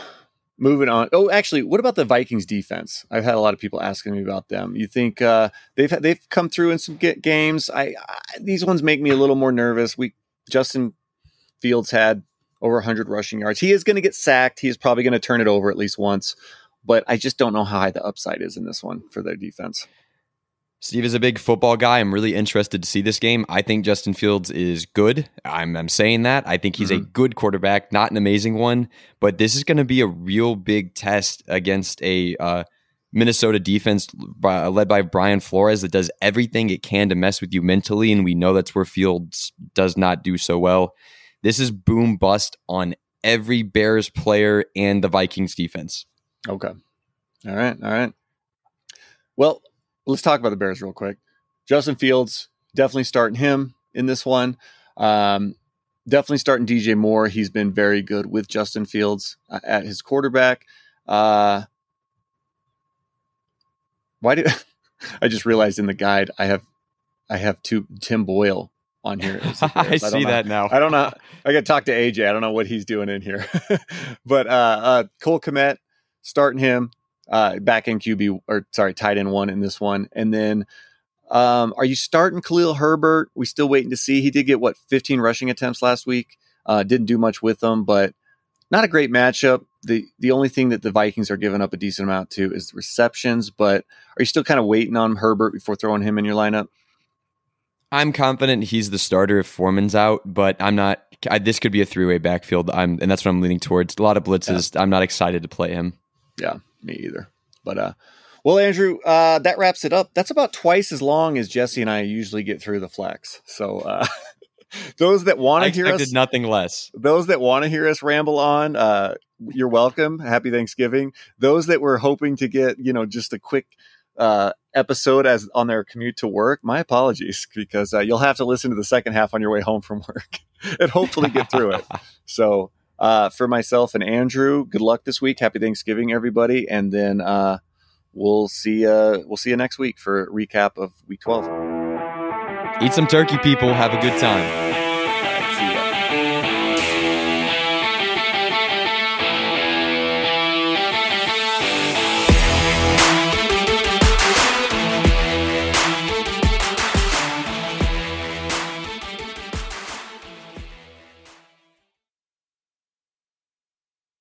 E: moving on. Oh, actually, what about the Vikings defense? I've had a lot of people asking me about them. You think uh, they've they've come through in some games? I, I these ones make me a little more nervous. We Justin Fields had over 100 rushing yards. He is going to get sacked. He is probably going to turn it over at least once, but I just don't know how high the upside is in this one for their defense.
F: Steve is a big football guy. I'm really interested to see this game. I think Justin Fields is good. I'm, I'm saying that. I think he's mm-hmm. a good quarterback, not an amazing one, but this is going to be a real big test against a uh, Minnesota defense by, led by Brian Flores that does everything it can to mess with you mentally. And we know that's where Fields does not do so well. This is boom bust on every Bears player and the Vikings defense.
E: Okay. All right. All right. Well, let's talk about the Bears real quick. Justin Fields, definitely starting him in this one. Um, definitely starting DJ Moore. He's been very good with Justin Fields uh, at his quarterback. Uh, why did I just realized in the guide I have I have two Tim Boyle on here.
F: I, I see
E: know.
F: that now.
E: I don't know. I got to talk to AJ. I don't know what he's doing in here, but uh, uh, Cole Kmet starting him uh, back in QB or sorry, tight end one in this one, and then. Um, are you starting Khalil Herbert? We still waiting to see. He did get what 15 rushing attempts last week. Uh, didn't do much with them, but not a great matchup. The the only thing that the Vikings are giving up a decent amount to is receptions. But are you still kind of waiting on Herbert before throwing him in your lineup?
F: I'm confident he's the starter if Foreman's out, but I'm not. I, this could be a three way backfield. I'm, and that's what I'm leaning towards. A lot of blitzes. Yeah. I'm not excited to play him.
E: Yeah, me either. But uh, well, Andrew, uh, that wraps it up. That's about twice as long as Jesse and I usually get through the flex. So uh, those that want to hear us,
F: nothing less.
E: Those that want to hear us ramble on, uh, you're welcome. Happy Thanksgiving. Those that were hoping to get, you know, just a quick uh, episode as on their commute to work, my apologies because uh, you'll have to listen to the second half on your way home from work and hopefully get through it. So uh, for myself and Andrew, good luck this week. Happy Thanksgiving, everybody, and then uh, we'll see. Uh, we'll see you next week for a recap of Week 12.
F: Eat some turkey, people. Have a good time.